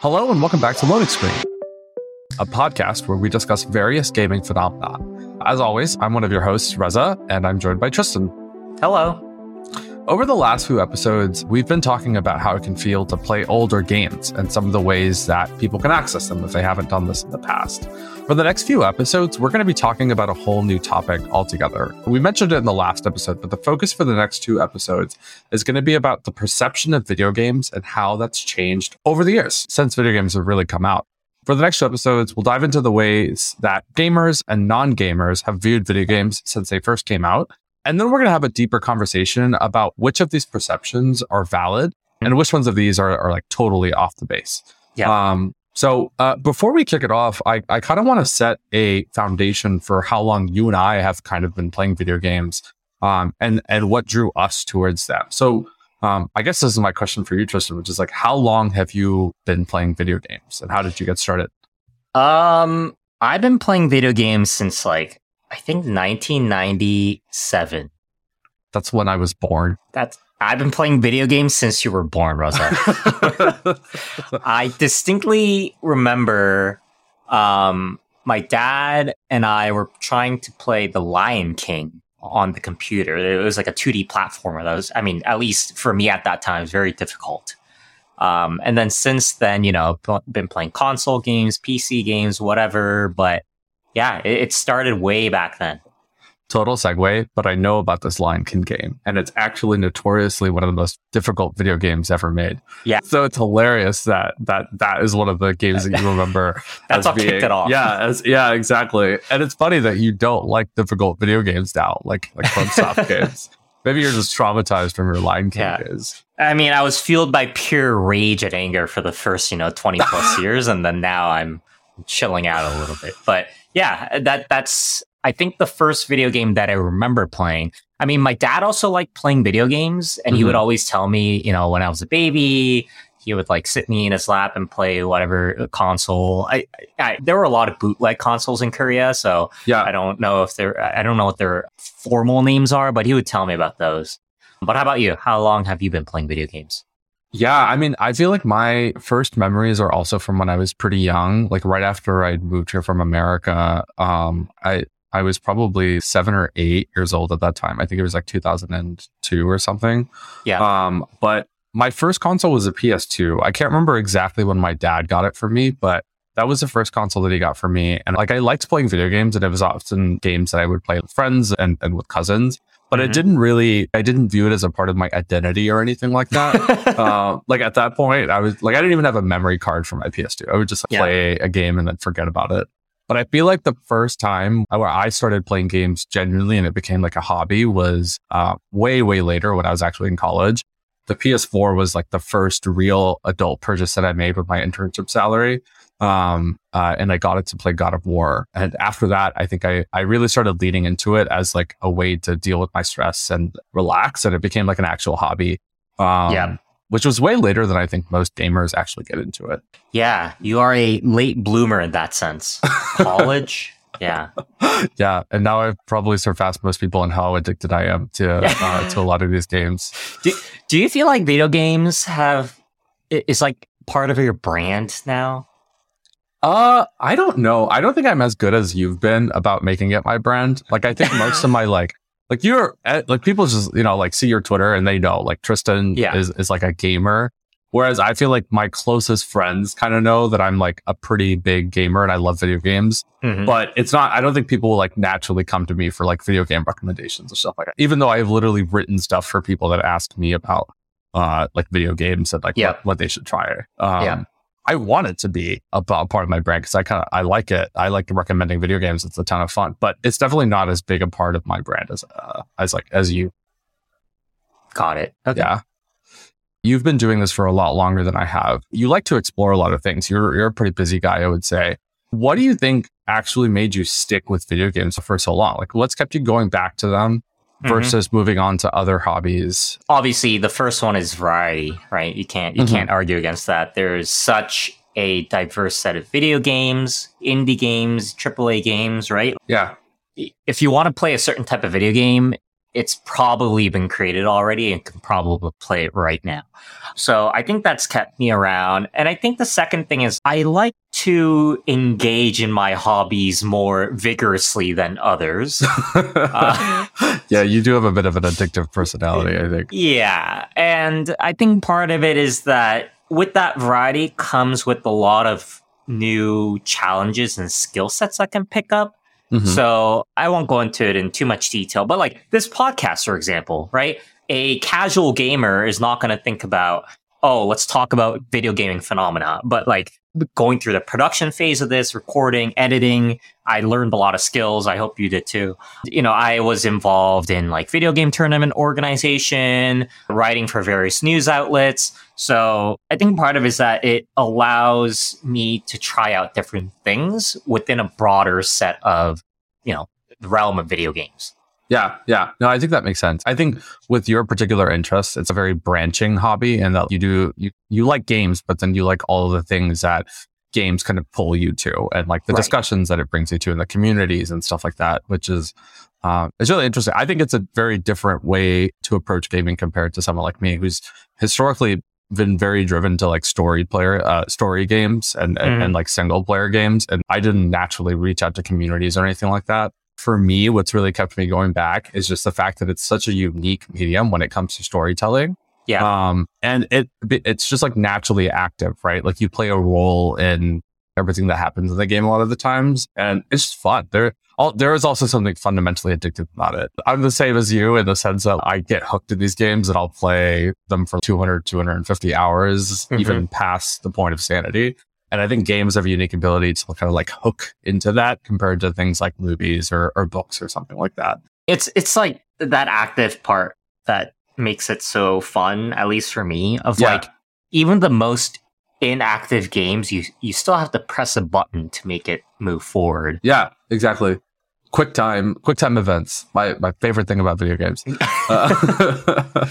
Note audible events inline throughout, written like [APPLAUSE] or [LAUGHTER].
Hello and welcome back to Loading Screen, a podcast where we discuss various gaming phenomena. As always, I'm one of your hosts, Raza, and I'm joined by Tristan. Hello. Over the last few episodes, we've been talking about how it can feel to play older games and some of the ways that people can access them if they haven't done this in the past. For the next few episodes, we're going to be talking about a whole new topic altogether. We mentioned it in the last episode, but the focus for the next two episodes is going to be about the perception of video games and how that's changed over the years since video games have really come out. For the next two episodes, we'll dive into the ways that gamers and non gamers have viewed video games since they first came out. And then we're going to have a deeper conversation about which of these perceptions are valid and which ones of these are, are like totally off the base. Yeah. Um, so uh, before we kick it off, I, I kind of want to set a foundation for how long you and I have kind of been playing video games um, and, and what drew us towards them. So um, I guess this is my question for you, Tristan, which is like, how long have you been playing video games and how did you get started? Um, I've been playing video games since like I think 1997. That's when I was born. That's I've been playing video games since you were born, Raza. [LAUGHS] [LAUGHS] I distinctly remember um, my dad and I were trying to play The Lion King on the computer. It was like a 2D platformer. That was, I mean, at least for me at that time, it was very difficult. Um, and then since then, you know, been playing console games, PC games, whatever. But yeah, it, it started way back then total segue, but I know about this Lion King game, and it's actually notoriously one of the most difficult video games ever made. Yeah. So it's hilarious that that that is one of the games that you [LAUGHS] remember. That's what being, kicked it off. Yeah, as, yeah, exactly. And it's funny that you don't like difficult video games now, like like FromSoft [LAUGHS] games. Maybe you're just traumatized from your Lion King yeah. days. I mean, I was fueled by pure rage and anger for the first, you know, 20 plus [LAUGHS] years, and then now I'm chilling out a little bit. But yeah, that that's I think the first video game that I remember playing, I mean, my dad also liked playing video games and mm-hmm. he would mm-hmm. always tell me, you know, when I was a baby, he would like sit me in his lap and play whatever uh, console. I, I, there were a lot of bootleg consoles in Korea, so yeah, I don't know if they're I don't know what their formal names are, but he would tell me about those. But how about you? How long have you been playing video games? Yeah, I mean, I feel like my first memories are also from when I was pretty young, like right after I moved here from America. Um, I I was probably seven or eight years old at that time. I think it was like 2002 or something. Yeah. Um, but my first console was a PS2. I can't remember exactly when my dad got it for me, but that was the first console that he got for me. And like I liked playing video games, and it was often games that I would play with friends and, and with cousins. But mm-hmm. it didn't really, I didn't view it as a part of my identity or anything like that. uh, [LAUGHS] like at that point, I was like, I didn't even have a memory card for my PS2. I would just like, yeah. play a game and then forget about it. But I feel like the first time where I started playing games genuinely and it became like a hobby was uh, way, way later when I was actually in college. The PS4 was like the first real adult purchase that I made with my internship salary. Um, uh, and I got it to play God of War. And after that, I think I, I really started leaning into it as like a way to deal with my stress and relax. And it became like an actual hobby. Um, yeah which was way later than I think most gamers actually get into it. Yeah, you are a late bloomer in that sense. College, [LAUGHS] yeah, yeah, and now I've probably surpassed most people in how addicted I am to uh, [LAUGHS] to a lot of these games. Do, do you feel like video games have is like part of your brand now? Uh, I don't know. I don't think I'm as good as you've been about making it my brand. Like, I think most of my [LAUGHS] like like you're eh, like people just you know like see your Twitter and they know like Tristan yeah. is is like a gamer. Whereas I feel like my closest friends kind of know that I'm like a pretty big gamer and I love video games. Mm-hmm. But it's not, I don't think people will like naturally come to me for like video game recommendations or stuff like that. Even though I've literally written stuff for people that ask me about uh like video games and like yeah. what, what, they should try. Um, yeah. I want it to be a, a part of my brand because I kind of I like it. I like recommending video games. It's a ton of fun, but it's definitely not as big a part of my brand as uh, as like as you. Got it. Okay. Yeah. You've been doing this for a lot longer than I have. You like to explore a lot of things. You're you're a pretty busy guy, I would say. What do you think actually made you stick with video games for so long? Like, what's kept you going back to them? Mm-hmm. versus mm-hmm. moving on to other hobbies? Obviously, the first one is variety, right? You can't you mm-hmm. can't argue against that. There's such a diverse set of video games, indie games, AAA games, right? Yeah. If you want to play a certain type of video game, it's probably been created already and can probably play it right now. So I think that's kept me around. And I think the second thing is I like to engage in my hobbies more vigorously than others. [LAUGHS] uh, yeah, you do have a bit of an addictive personality, I think. Yeah. And I think part of it is that with that variety comes with a lot of new challenges and skill sets I can pick up. Mm-hmm. So I won't go into it in too much detail, but like this podcast, for example, right? A casual gamer is not going to think about, oh, let's talk about video gaming phenomena, but like going through the production phase of this, recording, editing, I learned a lot of skills. I hope you did too. You know, I was involved in like video game tournament organization, writing for various news outlets. So I think part of it is that it allows me to try out different things within a broader set of, you know, the realm of video games. Yeah, yeah. No, I think that makes sense. I think with your particular interests, it's a very branching hobby and that you do you you like games, but then you like all the things that games kind of pull you to and like the right. discussions that it brings you to in the communities and stuff like that, which is uh, it's really interesting. I think it's a very different way to approach gaming compared to someone like me who's historically been very driven to like story player uh, story games and, mm-hmm. and, and like single player games and i didn't naturally reach out to communities or anything like that for me, what's really kept me going back is just the fact that it's such a unique medium when it comes to storytelling. Yeah. Um, and it it's just like naturally active, right? Like you play a role in everything that happens in the game a lot of the times, and it's just fun. There, all, there is also something fundamentally addictive about it. I'm the same as you in the sense that I get hooked in these games and I'll play them for 200, 250 hours, mm-hmm. even past the point of sanity. And I think games have a unique ability to kind of like hook into that compared to things like movies or, or books or something like that. It's it's like that active part that makes it so fun, at least for me, of yeah. like even the most inactive games, you you still have to press a button to make it move forward. Yeah, exactly. Quick time, quick time events. My my favorite thing about video games. [LAUGHS] uh,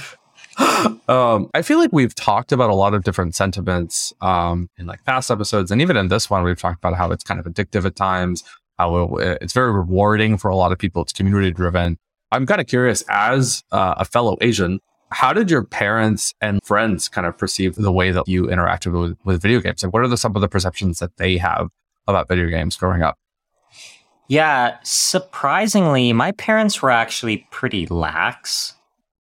[LAUGHS] um, I feel like we've talked about a lot of different sentiments um, in like past episodes, and even in this one, we've talked about how it's kind of addictive at times. How it, it's very rewarding for a lot of people. It's community driven. I'm kind of curious, as uh, a fellow Asian, how did your parents and friends kind of perceive the way that you interacted with, with video games? And what are the, some of the perceptions that they have about video games growing up? Yeah, surprisingly, my parents were actually pretty lax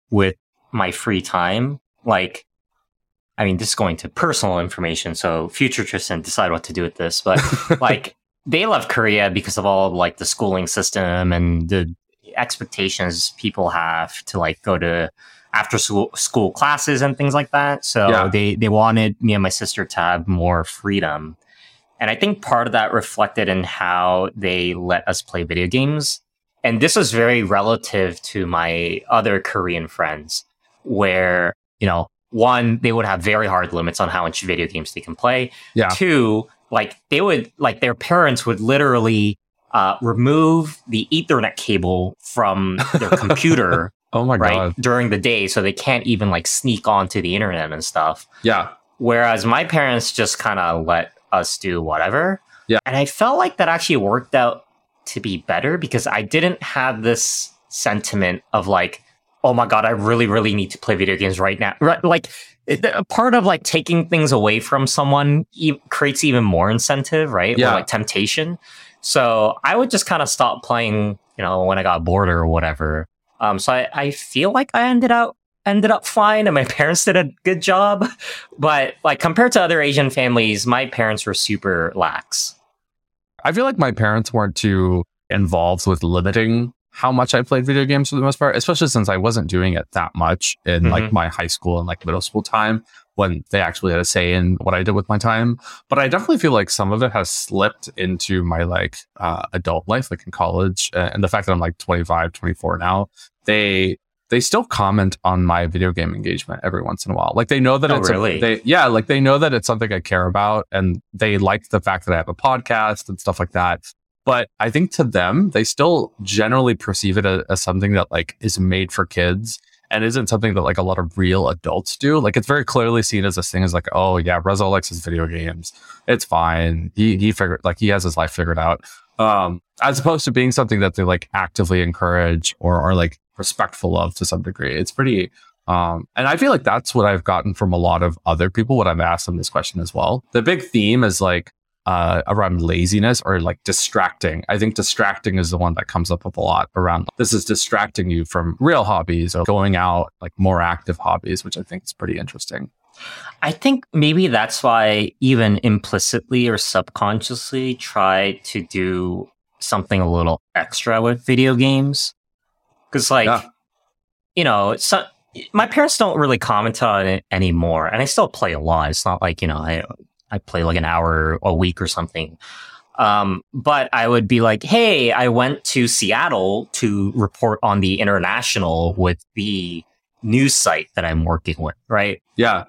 with my free time. Like, I mean, this is going to personal information, so future Tristan decide what to do with this. But [LAUGHS] like, they love Korea because of all of, like the schooling system and the expectations people have to like go to after school school classes and things like that. So yeah. they they wanted me and my sister to have more freedom. And I think part of that reflected in how they let us play video games. And this was very relative to my other Korean friends where, you know, one, they would have very hard limits on how much video games they can play. Yeah. Two, like they would, like their parents would literally uh, remove the Ethernet cable from their [LAUGHS] computer. oh my right, god! During the day, so they can't even like sneak onto the internet and stuff. Yeah. Whereas my parents just kind of let us do whatever. Yeah. And I felt like that actually worked out to be better because I didn't have this sentiment of like, oh my god, I really, really need to play video games right now. Right, like a part of like taking things away from someone e- creates even more incentive, right? Yeah. Or like temptation. So I would just kind of stop playing, you know, when I got bored or whatever. Um, so I, I feel like I ended up ended up fine and my [LAUGHS] parents did a good job. But like compared to other Asian families, my parents were super lax. I feel like my parents weren't too involved with limiting how much I played video games for the most part, especially since I wasn't doing it that much in mm-hmm. like my high school and like middle school time when they actually had a say in what I did with my time. But I definitely feel like some of it has slipped into my like uh, adult life, like in college. Uh, and the fact that I'm like 25, 24 now, they they still comment on my video game engagement every once in a while. Like they know that oh, it's really? a, they yeah, like they know that it's something I care about and they like the fact that I have a podcast and stuff like that. But I think to them, they still generally perceive it as, as, something that like is made for kids and isn't something that like a lot of real adults do. Like it's very clearly seen as this thing as like, oh yeah, Raza likes his video games. It's fine. He he figured like he has his life figured out. Um, as opposed to being something that they like actively encourage or are like respectful of to some degree. It's pretty, um, and I feel like that's what I've gotten from a lot of other people when I've asked them this question as well. The big theme is like uh, around laziness or like distracting. I think distracting is the one that comes up with a lot around this is distracting you from real hobbies or going out, like more active hobbies, which I think is pretty interesting. I think maybe that's why even implicitly or subconsciously try to do something a little extra with video games. Cause like, yeah. you know, so, my parents don't really comment on it anymore and I still play a lot. It's not like, you know, I, I play like an hour a week or something. Um, but I would be like, Hey, I went to Seattle to report on the international with the news site that I'm working with. Right. Yeah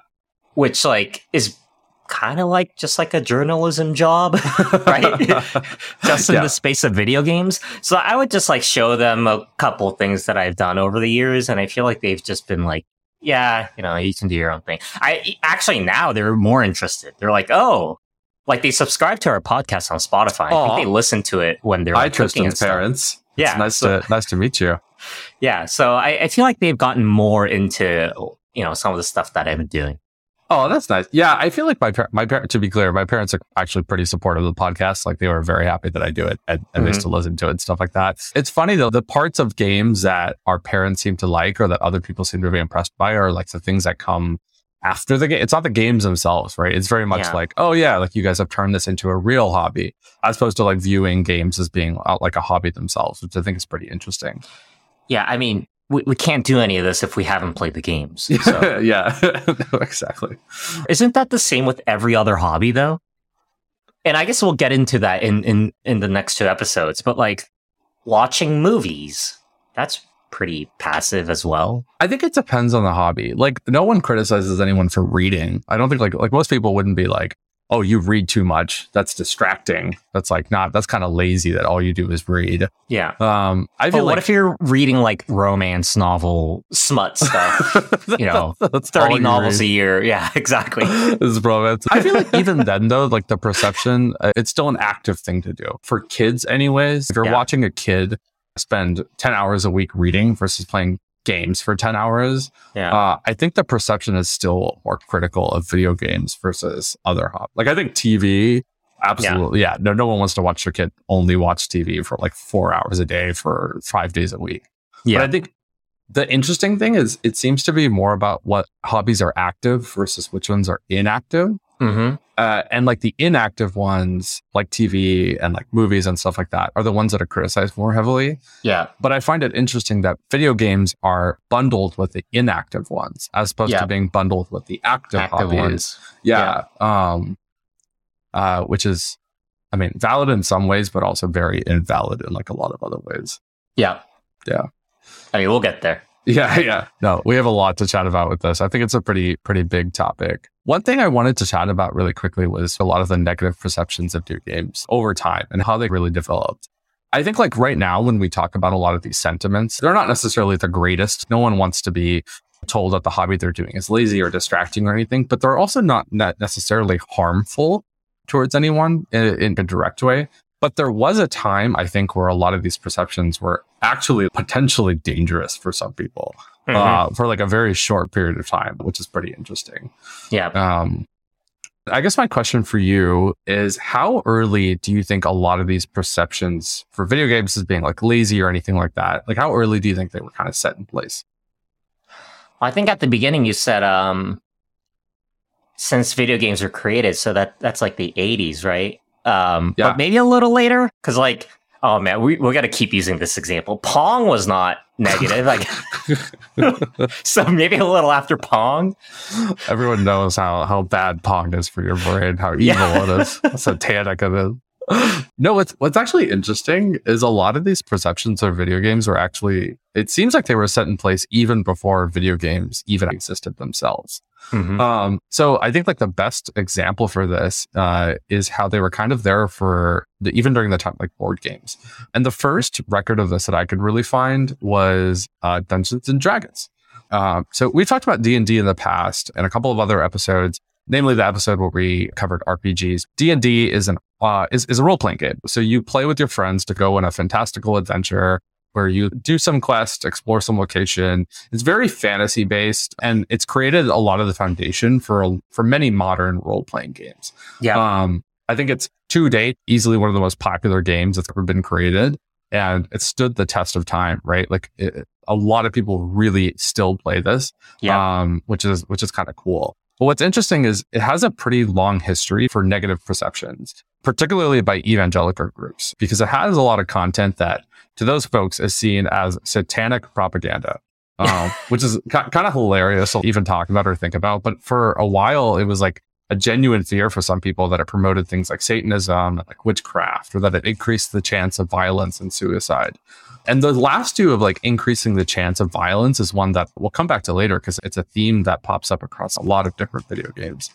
which like is kind of like just like a journalism job, [LAUGHS] right? [LAUGHS] just in yeah. the space of video games. So I would just like show them a couple things that I've done over the years, and I feel like they've just been like, yeah, you know, you can do your own thing. I actually now they're more interested. They're like, oh, like they subscribe to our podcast on Spotify. Aww. I think they listen to it when they're like, I Tristan's parents. Yeah, it's nice so, to nice to meet you. Yeah, so I, I feel like they've gotten more into you know some of the stuff that I've been doing. Oh, that's nice. Yeah, I feel like my par- my parents. To be clear, my parents are actually pretty supportive of the podcast. Like they were very happy that I do it and, and mm-hmm. they still listen to it and stuff like that. It's funny though. The parts of games that our parents seem to like or that other people seem to be impressed by are like the things that come after the game. It's not the games themselves, right? It's very much yeah. like, oh yeah, like you guys have turned this into a real hobby, as opposed to like viewing games as being uh, like a hobby themselves, which I think is pretty interesting. Yeah, I mean, we, we can't do any of this if we haven't played the games. [LAUGHS] So. yeah, [LAUGHS] no, exactly. Isn't that the same with every other hobby though? And I guess we'll get into that in, in, in the next two episodes, but like watching movies, that's pretty passive as well. I think it depends on the hobby. Like no one criticizes anyone for reading. I don't think like like most people wouldn't be like, oh, you read too much. That's distracting. That's like not, that's kind of lazy that all you do is read. Yeah. Um, I feel but what like, if you're reading like romance novel smut stuff, [LAUGHS] you know, 30 novels read. a year. Yeah, [LAUGHS] exactly. [LAUGHS] this is romance. I feel like even then though, like the perception, uh, it's still an active thing to do for kids anyways. If you're yeah. watching a kid spend 10 hours a week reading versus playing games for 10 hours. Yeah. Uh, I think the perception is still more critical of video games versus other hobbies. Like I think TV, absolutely. Yeah. yeah. No, no one wants to watch their kid only watch TV for like four hours a day for five days a week. Yeah. But I think the interesting thing is it seems to be more about what hobbies are active versus which ones are inactive. Mm-hmm. Uh, and like the inactive ones, like TV and like movies and stuff like that, are the ones that are criticized more heavily. Yeah. But I find it interesting that video games are bundled with the inactive ones as opposed yeah. to being bundled with the active, active hobbies. Ones. Yeah. yeah. Um, uh, which is, I mean, valid in some ways, but also very invalid in like a lot of other ways. Yeah. Yeah. I mean, we'll get there. Yeah, [LAUGHS] yeah. No, we have a lot to chat about with this. I think it's a pretty, pretty big topic. One thing I wanted to chat about really quickly was a lot of the negative perceptions of video games over time and how they really developed. I think like right now, when we talk about a lot of these sentiments, they're not necessarily the greatest. No one wants to be told that the hobby they're doing is lazy or distracting or anything, but they're also not necessarily harmful towards anyone in, in a direct way. But there was a time, I think, where a lot of these perceptions were actually potentially dangerous for some people mm-hmm. uh, for like a very short period of time, which is pretty interesting. Yeah. Um, I guess my question for you is how early do you think a lot of these perceptions for video games as being like lazy or anything like that, like how early do you think they were kind of set in place? I think at the beginning you said um since video games were created, so that that's like the 80s, right? Um yeah. but maybe a little later cuz like oh man, we we got to keep using this example. Pong was not negative. like, [LAUGHS] so maybe a little after Pong. Everyone knows how how bad Pong is for your brain, how evil yeah. it is, how satanic it is. no, what's what's actually interesting is a lot of these perceptions of video games were actually it seems like they were set in place even before video games even existed themselves. Mm-hmm. Um, so I think like the best example for this uh, is how they were kind of there for the, even during the time like board games. And the first record of this that I could really find was uh, Dungeons and Dragons. Uh, so we talked about D and D in the past and a couple of other episodes, namely the episode where we covered RPGs. D and D is an uh, is is a role playing game. So you play with your friends to go on a fantastical adventure where you do some quest, explore some location. It's very fantasy based and it's created a lot of the foundation for, for many modern role playing games. Yeah. Um, I think it's to date easily one of the most popular games that's ever been created and it stood the test of time, right? Like it, a lot of people really still play this, Yeah. um, which is which is kind of cool. But what's interesting is it has a pretty long history for negative perceptions, particularly by evangelical groups, because it has a lot of content that to those folks is seen as satanic propaganda. [LAUGHS] Um, which is ki- kind of hilarious to even talk about or think about. But for a while, it was like a genuine fear for some people that it promoted things like Satanism, like witchcraft, or that it increased the chance of violence and suicide. And the last two of like increasing the chance of violence is one that we'll come back to later because it's a theme that pops up across a lot of different video games.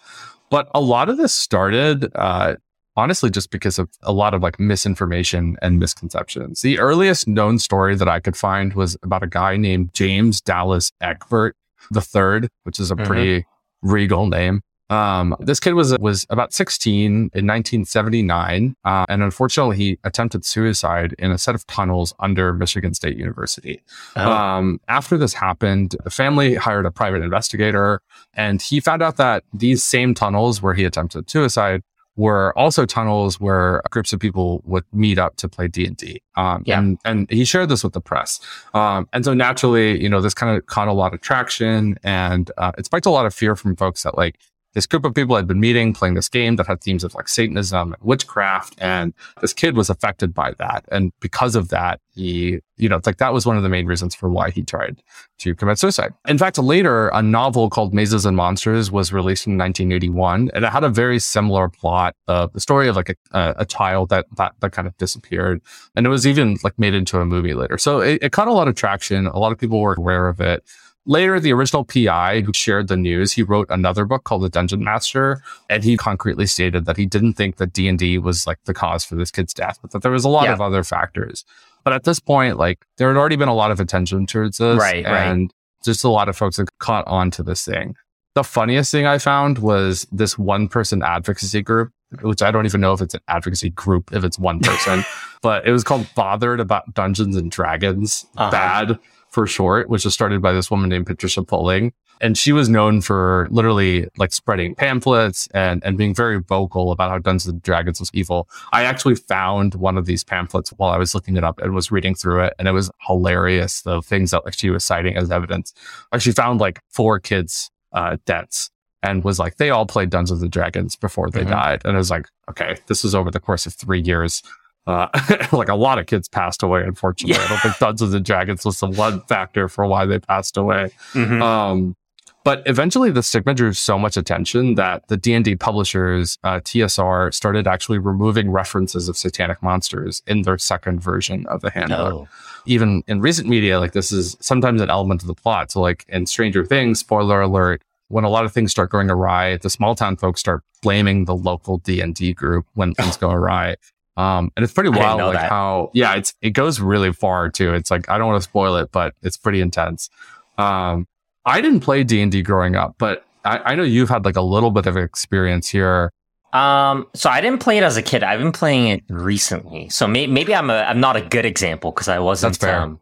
But a lot of this started, uh, honestly, just because of a lot of like misinformation and misconceptions. The earliest known story that I could find was about a guy named James Dallas Egbert III, which is a Mhm. pretty regal name. Um, this kid was was about 16 in 1979, uh, and unfortunately, he attempted suicide in a set of tunnels under Michigan State University. Oh. Um, after this happened, the family hired a private investigator, and he found out that these same tunnels where he attempted suicide were also tunnels where groups of people would meet up to play D and D. Um, and he shared this with the press, um, and so naturally, you know, this kind of caught a lot of traction, and uh, it spiked a lot of fear from folks that like this group of people had been meeting, playing this game that had themes of like Satanism and witchcraft. And this kid was affected by that. And because of that, he, you know, it's like that was one of the main reasons for why he tried to commit suicide. In fact, later, a novel called Mazes and Monsters was released in 1981. And it had a very similar plot of the story of like a, a child that, that, that kind of disappeared. And it was even like made into a movie later. So it, it caught a lot of traction. A lot of people were aware of it. Later, the original PI who shared the news, he wrote another book called The Dungeon Master, and he concretely stated that he didn't think that D and D was like the cause for this kid's death, but that there was a lot Yeah. of other factors. But at this point, like there had already been a lot of attention towards this, Right, right. and just a lot of folks had caught on to this thing. The funniest thing I found was this one person advocacy group, which I don't even know if it's an advocacy group, if it's one person, [LAUGHS] but it was called Bothered About Dungeons and Dragons, Uh-huh. BAD for short, which was started by this woman named Patricia Pulling. And she was known for literally like spreading pamphlets and, and being very vocal about how Dungeons and Dragons was evil. I actually found one of these pamphlets while I was looking it up and was reading through it. And it was hilarious, the things that like she was citing as evidence. Like she found like four kids' uh, deaths and was like, they all played Dungeons and Dragons before they Mhm. died. And it was like, okay, this was over the course of three years. Uh, [LAUGHS] like a lot of kids passed away, unfortunately. I don't think Dungeons and Dragons was the one factor for why they passed away. Mhm. Um, but eventually, the stigma drew so much attention that the D and D publishers, uh, TSR, started actually removing references of satanic monsters in their second version of the handbook. Oh. Even in recent media, like this is sometimes an element of the plot. So, like in Stranger Things, spoiler alert, when a lot of things start going awry, the small town folks start blaming the local D and D group when things go awry. Um, and it's pretty wild, like that. how yeah, it's it goes really far too. It's like I don't want to spoil it, but it's pretty intense. Um, I didn't play D and D growing up, but I, I know you've had like a little bit of experience here. Um, so I didn't play it as a kid. I've been playing it recently. So may- maybe I'm a I'm not a good example because I wasn't. That's fair. Um,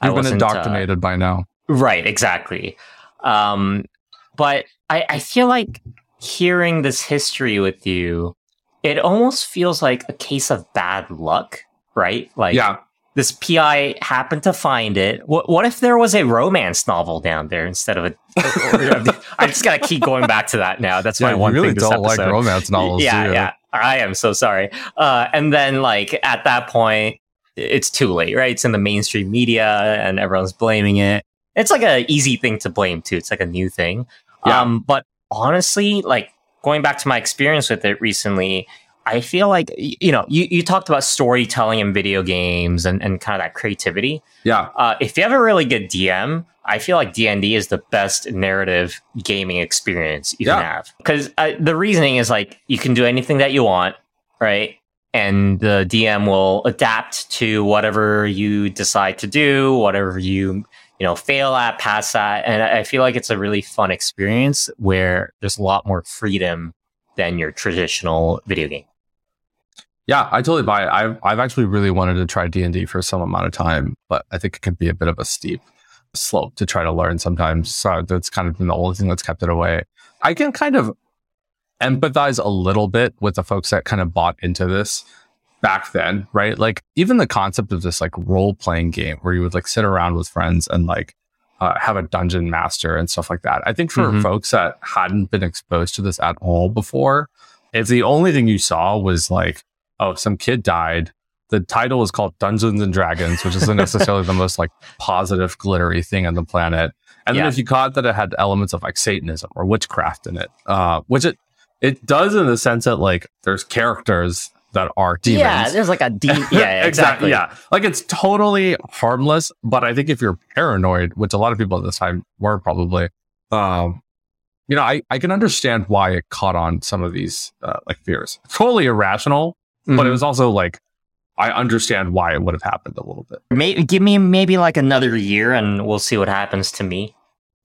I You've been uh, indoctrinated by now. Right, exactly. Um, but I, I feel like hearing this history with you, it almost feels like a case of bad luck, right? Like yeah, this PI happened to find it. What, what if there was a romance novel down there instead of a? [LAUGHS] I just gotta keep going back to that now. That's yeah. my one really thing. This don't like episode. romance novels, Yeah, yeah. I am so sorry. Uh, and then, like at that point, it's too late, right? It's in the mainstream media, and everyone's blaming it. It's like a easy thing to blame too. It's like a new thing. Yeah. Um, but honestly, like going back to my experience with it recently, I feel like you know, you, you talked about storytelling in video games and, and kind of that creativity. Yeah, Uh, if you have a really good DM, I feel like D and D is the best narrative gaming experience you can have. Because uh, the reasoning is like you can do anything that you want, right? And the DM will adapt to whatever you decide to do, whatever you you know fail at, pass at, and I feel like it's a really fun experience where there's a lot more freedom than your traditional video game. Yeah, I totally buy it. I've I've actually really wanted to try D and D for some amount of time, but I think it can be a bit of a steep slope to try to learn sometimes. So that's kind of been the only thing that's kept it away. I can kind of empathize a little bit with the folks that kind of bought into this back then, right? Like even the concept of this like role playing game where you would like sit around with friends and like uh, have a dungeon master and stuff like that. I think for mm-hmm. folks that hadn't been exposed to this at all before, if the only thing you saw was like, oh, some kid died, the title is called Dungeons and Dragons, which isn't necessarily the most like positive, glittery thing on the planet. And yeah. then if you caught that it had elements of like Satanism or witchcraft in it, uh, which it it does in the sense that like there's characters that are demons. Yeah, there's like a demon. [LAUGHS] Yeah, exactly. Yeah, like it's totally harmless. But I think if you're paranoid, which a lot of people at this time were probably, um, you know, I, I can understand why it caught on some of these uh, like fears. Totally irrational, mm-hmm. but it mm-hmm. was also like I understand why it would have happened a little bit. Maybe give me maybe like another year, and we'll see what happens to me.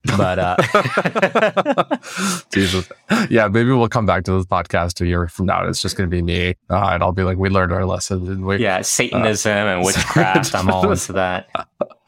But uh [LAUGHS] Jesus. Yeah, maybe we'll come back to this podcast a year from now. It's just going to be me, uh, and I'll be like, "We learned our lesson." And we, yeah, Satanism uh, and [LAUGHS] witchcraft. I'm all into that.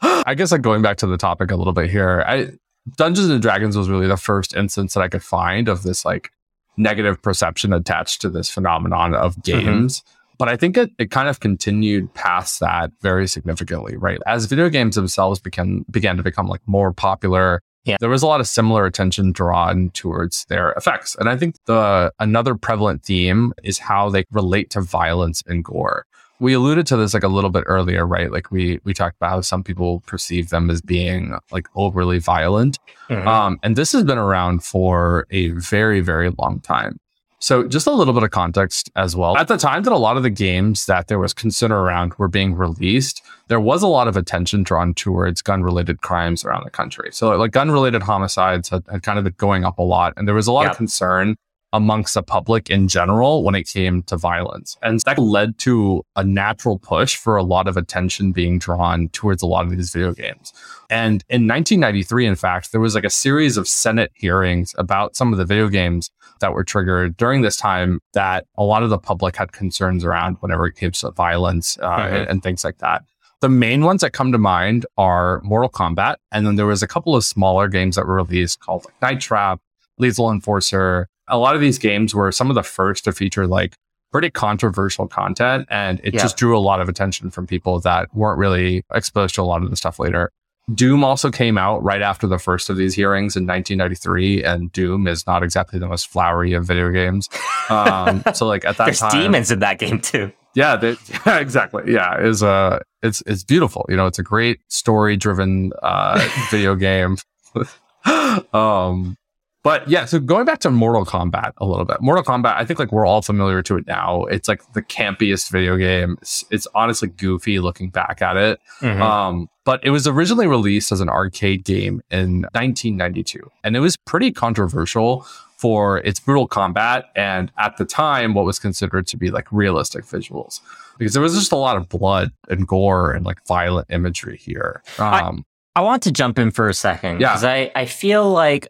I guess like going back to the topic a little bit here. I Dungeons and Dragons was really the first instance that I could find of this like negative perception attached to this phenomenon of mm-hmm. games. Mm-hmm. But I think it, it kind of continued past that very significantly, right? As video games themselves began began to become like more popular, yeah. there was a lot of similar attention drawn towards their effects. And I think the another prevalent theme is how they relate to violence and gore we alluded to this like a little bit earlier, right? Like we we talked about how some people perceive them as being like overly violent, mm-hmm. um, and this has been around for a very very long time. So just a little bit of context as well. At the time that a lot of the games that there was concern around were being released, there was a lot of attention drawn towards gun related crimes around the country. So like gun related homicides had, had, kind of been going up a lot, and there was a lot yep. of concern amongst the public in general when it came to violence. And that led to a natural push for a lot of attention being drawn towards a lot of these video games. And in 1993, in fact, there was like a series of Senate hearings about some of the video games that were triggered during this time that a lot of the public had concerns around whenever it came to violence uh, mm-hmm. and, and things like that. The main ones that come to mind are Mortal Kombat. And then there was a couple of smaller games that were released called like Night Trap, Lethal Enforcer, a lot of these games were some of the first to feature like pretty controversial content and it yeah. just drew a lot of attention from people that weren't really exposed to a lot of the stuff later. Doom also came out right after the first of these hearings in 1993, and Doom is not exactly the most flowery of video games. Um, so, like at that There's time, demons in that game too. Yeah, they, [LAUGHS] yeah, exactly. Yeah, is uh, it's it's beautiful. You know, it's a great story-driven uh, [LAUGHS] video game. [LAUGHS] um, but yeah, so going back to Mortal Kombat a little bit. Mortal Kombat, I think like we're all familiar to it now. It's like the campiest video game. It's, it's honestly goofy looking back at it. Mm-hmm. Um, but it was originally released as an arcade game in 1992, and it was pretty controversial for its brutal combat and at the time what was considered to be like realistic visuals because there was just a lot of blood and gore and like violent imagery here. Um, I, I want to jump in for a second because yeah. I, I feel like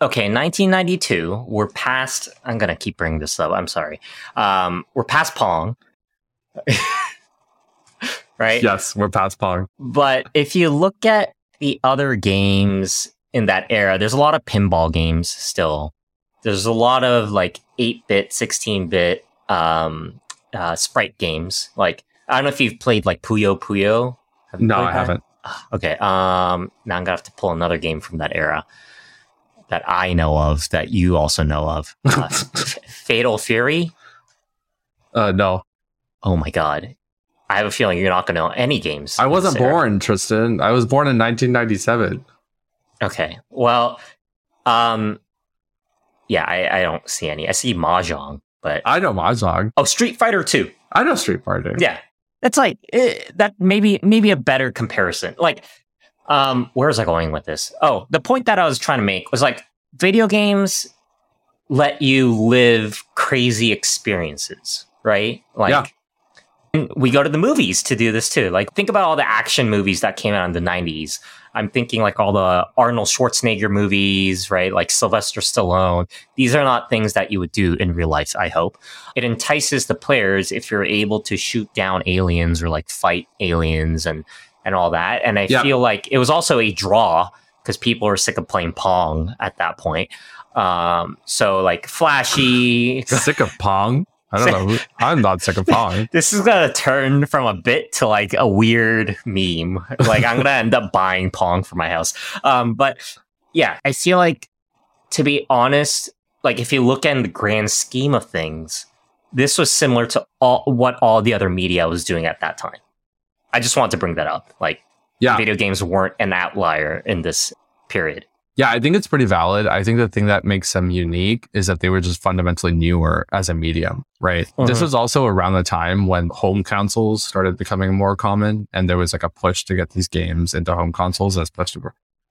okay, 1992, we're past, I'm going to keep bringing this up. I'm sorry. Um, we're past Pong. [LAUGHS] right? Yes, we're past Pong. But if you look at the other games in that era, there's a lot of pinball games still. There's a lot of like 8 bit, 16 bit um, uh, sprite games. Like, I don't know if you've played like Puyo Puyo. no, I that? haven't. Okay. Um, now I'm going to have to pull another game from that era that I know of that you also know of. [LAUGHS] Uh, Fatal Fury? Uh, no. Oh my god. I have a feeling you're not going to know any games. I wasn't born, Tristan. I was born in 1997. Okay. Well, um, yeah, I, I don't see any. I see Mahjong, but I know Mahjong. Oh, Street Fighter 2. I know Street Fighter. Yeah. That's like eh, that maybe maybe a better comparison. Like um, where was I going with this? Oh, the point that I was trying to make was like video games let you live crazy experiences, right? Like, yeah. we go to the movies to do this too. Like think about all the action movies that came out in the 90s. I'm thinking like all the Arnold Schwarzenegger movies, right? Like Sylvester Stallone. These are not things that you would do in real life, I hope. It entices the players if you're able to shoot down aliens or like fight aliens and and all that. And I yeah. feel like it was also a draw because people were sick of playing Pong at that point. Um, so like flashy, [LAUGHS] sick of Pong. I don't know. [LAUGHS] I'm not sick of Pong. [LAUGHS] this is gonna turn from a bit to like a weird meme. Like I'm gonna end up buying Pong for my house. Um, but yeah, I feel like to be honest, like if you look in the grand scheme of things, this was similar to all what all the other media was doing at that time. I just want to bring that up. Like, yeah, video games weren't an outlier in this period. Yeah, I think it's pretty valid. I think the thing that makes them unique is that they were just fundamentally newer as a medium, right? Mm-hmm. This was also around the time when home consoles started becoming more common and there was like a push to get these games into home consoles as opposed to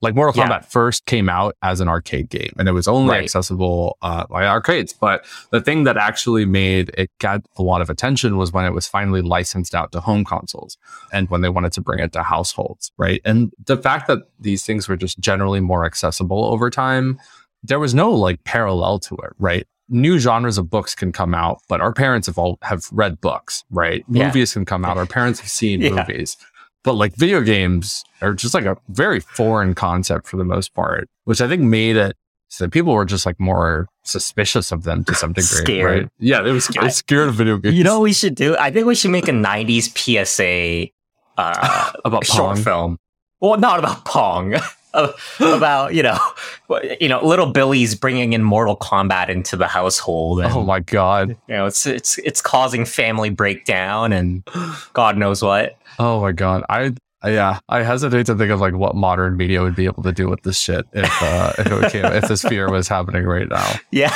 like Mortal yeah. Kombat first came out as an arcade game and it was only right. accessible uh, by arcades. But the thing that actually made it get a lot of attention was when it was finally licensed out to home consoles and when they wanted to bring it to households, right? And the fact that these things were just generally more accessible over time, there was no like parallel to it, right? New genres of books can come out, but our parents have all have read books, right? Yeah. Movies can come out. Our parents have seen [LAUGHS] yeah. movies but like video games are just like a very foreign concept for the most part, which I think made it so people were just like more suspicious of them to some degree. scared. Right? Yeah, they were scared, scared of video games. You know what we should do? I think we should make a 90s PSA uh, [LAUGHS] about short Pong. film. Well, not about Pong. [LAUGHS] about you know, you know, little Billy's bringing in Mortal Kombat into the household. And, oh my god! You know, it's it's it's causing family breakdown and [GASPS] God knows what. Oh my god! I yeah, I hesitate to think of like what modern media would be able to do with this shit if uh, if it came, if this fear was happening right now. [LAUGHS] Yeah.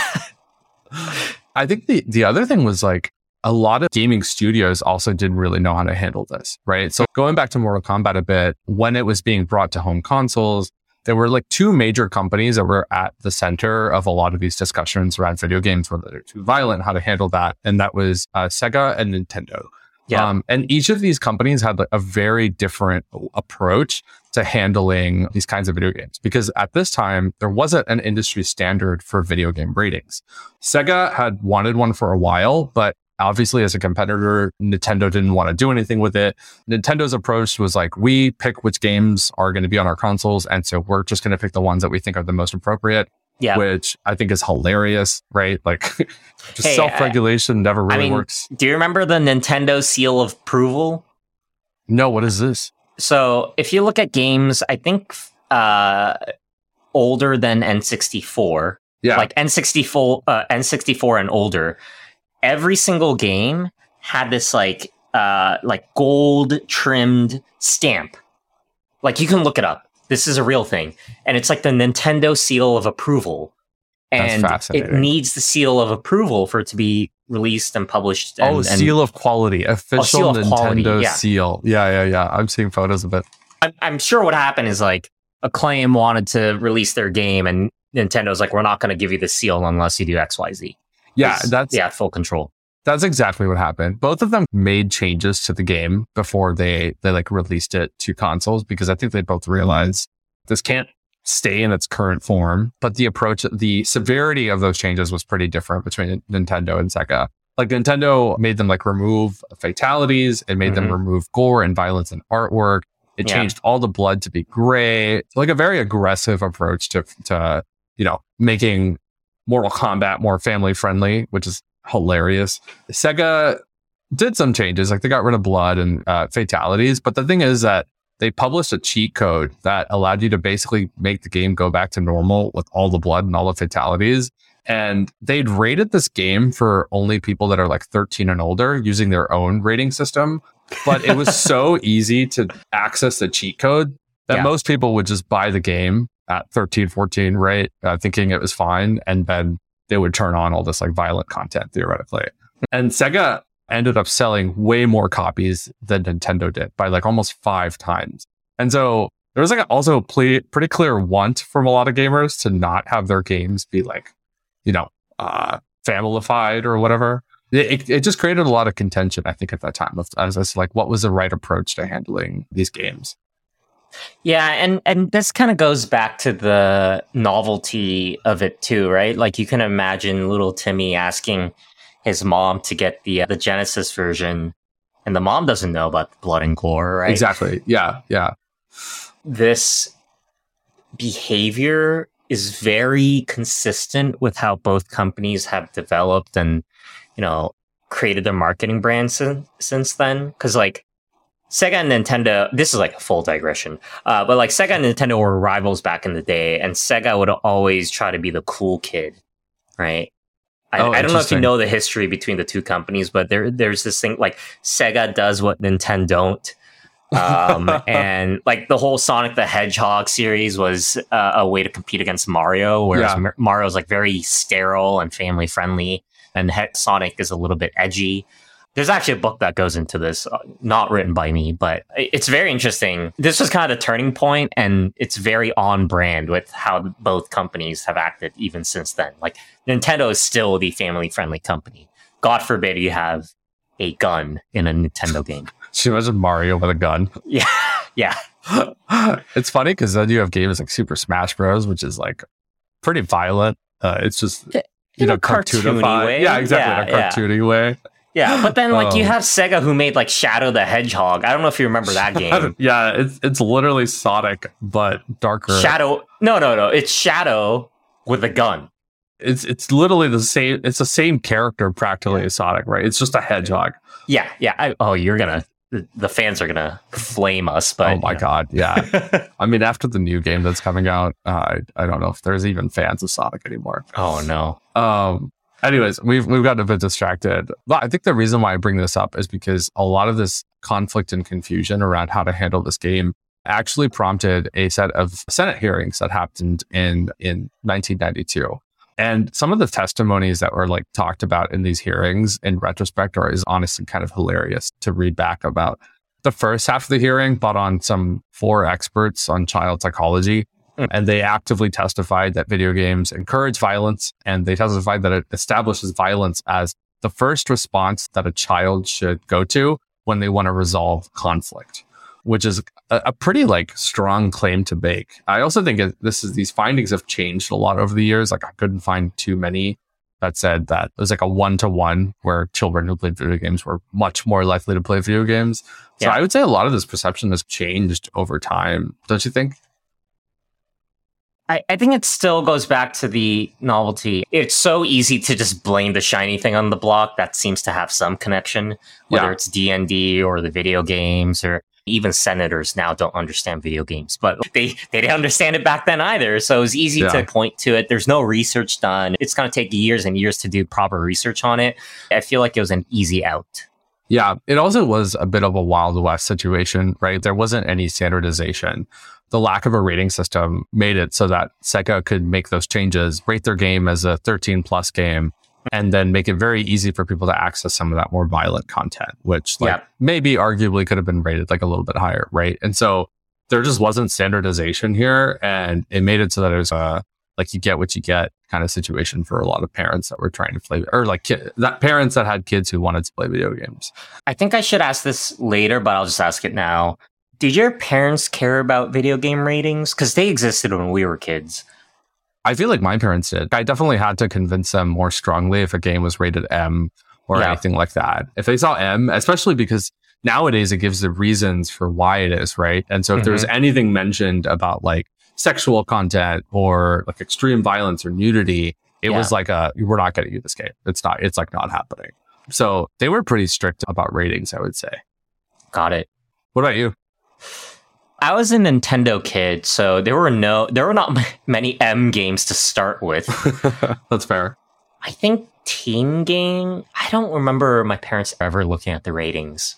I think the the other thing was like a lot of gaming studios also didn't really know how to handle this, right? So going back to Mortal Kombat a bit, when it was being brought to home consoles, there were like two major companies that were at the center of a lot of these discussions around video games, whether they're too violent, how to handle that. And that was uh, Sega and Nintendo. Yeah. Um, and each of these companies had like a very different approach to handling these kinds of video games because at this time there wasn't an industry standard for video game ratings. Sega had wanted one for a while, but obviously as a competitor, Nintendo didn't want to do anything with it. Nintendo's approach was like, we pick which games are going to be on our consoles. And so we're just going to pick the ones that we think are the most appropriate yeah. which I think is hilarious, right? Like [LAUGHS] just hey, self-regulation never really I mean, works. Do you remember the Nintendo seal of approval? No, what is this? So if you look at games, I think uh, older than N64, yeah. like N64, uh, N64 and older, every single game had this like uh, like gold trimmed stamp. Like you can look it up. This is a real thing. And it's like the Nintendo seal of approval. And it needs the seal of approval for it to be released and published. And, oh, and, seal of quality, official oh, seal of Nintendo quality, yeah. seal. Yeah, yeah, yeah. I'm seeing photos of it. I'm, I'm sure what happened is like Acclaim wanted to release their game, and Nintendo's like, we're not going to give you the seal unless you do X, Y, Z. Yeah, that's yeah, full control. That's exactly what happened. Both of them made changes to the game before they they like released it to consoles because I think they both realized this can't stay in its current form. But the approach, the severity of those changes was pretty different between Nintendo and Sega. Like Nintendo made them like remove fatalities, it made mm-hmm. them remove gore and violence and artwork. It yeah. changed all the blood to be gray. like a very aggressive approach to to you know making Mortal Kombat more family friendly, which is hilarious. Sega did some changes, like they got rid of blood and uh, fatalities. But the thing is that they published a cheat code that allowed you to basically make the game go back to normal with all the blood and all the fatalities. And they'd rated this game for only people that are like 13 and older using their own rating system. But it was [LAUGHS] so easy to access the cheat code that yeah. most people would just buy the game at 13, 14, right? Uh, thinking it was fine. And then they would turn on all this like violent content theoretically. And Sega ended up selling way more copies than Nintendo did by like almost five times. And so there was like also a pretty clear want from a lot of gamers to not have their games be like, you know, uh, familified or whatever. it, it just created a lot of contention, I think, at that time. As, as like, what was the right approach to handling these games? Yeah, and and this kind of goes back to the novelty of it too, right? Like you can imagine little Timmy asking his mom to get the uh, the Genesis version, and the mom doesn't know about the blood and gore, right? Exactly. Yeah, yeah. This behavior is very consistent with how both companies have developed and you know created their marketing brands since, since then because like Sega and Nintendo, this is like a full digression, uh, but like Sega and Nintendo were rivals back in the day, and Sega would always try to be the cool kid, right? I, oh, I don't know if you know the history between the two companies, but there there's this thing like Sega does what Nintendo don't. um, [LAUGHS] and like the whole Sonic the Hedgehog series was uh, a way to compete against Mario, whereas yeah. Mario's like very sterile and family friendly, and he- Sonic is a little bit edgy. There's actually a book that goes into this, uh, not written by me, but it's very interesting. This was kind of a turning point, and it's very on brand with how both companies have acted even since then. Like Nintendo is still the family friendly company. God forbid you have a gun in a Nintendo [LAUGHS] game. She was a Mario with a gun. Yeah, [LAUGHS] yeah. [LAUGHS] it's funny because then you have games like Super Smash Bros, which is like pretty violent. Uh, it's just you know, cartoony way. Yeah, exactly, yeah, a cartoony yeah. way. Yeah, but then like um, you have Sega who made like Shadow the Hedgehog. I don't know if you remember that [LAUGHS] game. yeah, it's it's literally Sonic but darker. Shadow. No, no, no. It's Shadow with a gun. It's it's literally the same. It's the same character practically as Sonic, right? It's just a hedgehog. Yeah, yeah. I, oh, you're gonna the fans are gonna flame us. But oh my you know. god, yeah. [LAUGHS] I mean, after the new game that's coming out, uh, I I don't know if there's even fans of Sonic anymore. Oh no. Um, anyways, we've we've gotten a bit distracted. But I think the reason why I bring this up is because a lot of this conflict and confusion around how to handle this game actually prompted a set of Senate hearings that happened in in 1992. And some of the testimonies that were like talked about in these hearings in retrospect are is honestly kind of hilarious to read back about. The first half of the hearing brought on some four experts on child psychology [LAUGHS] and they actively testified that video games encourage violence and they testified that it establishes violence as the first response that a child should go to when they want to resolve conflict which is a, a, pretty like strong claim to make i also think this is these findings have changed a lot over the years like i couldn't find too many that said that it was like a one to one where children who played video games were much more likely to play video games. So yeah. I would say a lot of this perception has changed over time. Don't you think? I, I think it still goes back to the novelty. It's so easy to just blame the shiny thing on the block that seems to have some connection, whether yeah. it's D&D or the video games or even senators now don't understand video games, but [LAUGHS] they, they didn't understand it back then either. So it was easy yeah. to point to it. There's no research done. It's going to take years and years to do proper research on it. I feel like it was an easy out. Yeah, it also was a bit of a Wild West situation, right? There wasn't any standardization the lack of a rating system made it so that Sega could make those changes, rate their game as a 13 plus game, and then make it very easy for people to access some of that more violent content, which like yeah. maybe arguably could have been rated like a little bit higher, right? And so there just wasn't standardization here, and it made it so that it was a like you get what you get kind of situation for a lot of parents that were trying to play or like that parents that had kids who wanted to play video games. I think I should ask this later, but I'll just ask it now. Did your parents care about video game ratings? Because they existed when we were kids. I feel like my parents did. I definitely had to convince them more strongly if a game was rated M or yeah. anything like that. If they saw M, especially because nowadays it gives the reasons for why it is, right? And so if mm-hmm. there was mm-hmm. anything mentioned about like sexual content or like extreme violence or nudity, it yeah. was like a we're not getting you this game. It's not it's like not happening. So they were pretty strict about ratings, I would say. Got it. What about you? I was a Nintendo kid, so there were no, there were not [LAUGHS] many M games to start with. [LAUGHS] That's fair. I think Teen Game. I don't remember my parents ever looking at the ratings.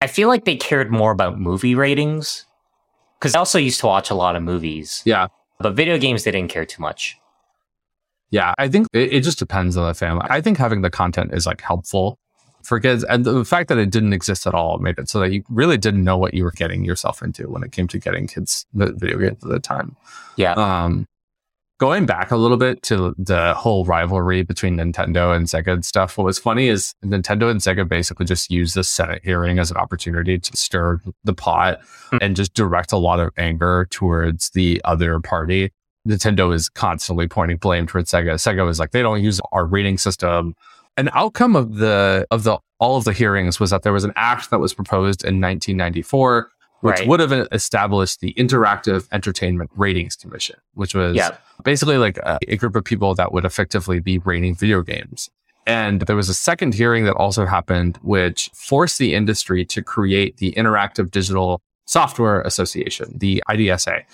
I feel like they cared more about movie ratings because I also used to watch a lot of movies. Yeah, but video games they didn't care too much. Yeah, I think it, it just depends on the family. I think having the content is like helpful for kids. And the fact that it didn't exist at all made it so that you really didn't know what you were getting yourself into when it came to getting kids the video games at the time. Yeah. Um, going back a little bit to the whole rivalry between Nintendo and Sega and stuff, what was funny is Nintendo and Sega basically just used the Senate hearing as an opportunity to stir the pot mm-hmm. and just direct a lot of anger towards the other party. Nintendo is constantly pointing blame towards Sega. Sega was like, they don't use our rating system. An outcome of the of the all of the hearings was that there was an act that was proposed in 1994 which right. would have established the Interactive Entertainment Ratings Commission, which was yep. basically like a, a, group of people that would effectively be rating video games. And there was a second hearing that also happened, which forced the industry to create the Interactive Digital Software Association, the IDSA.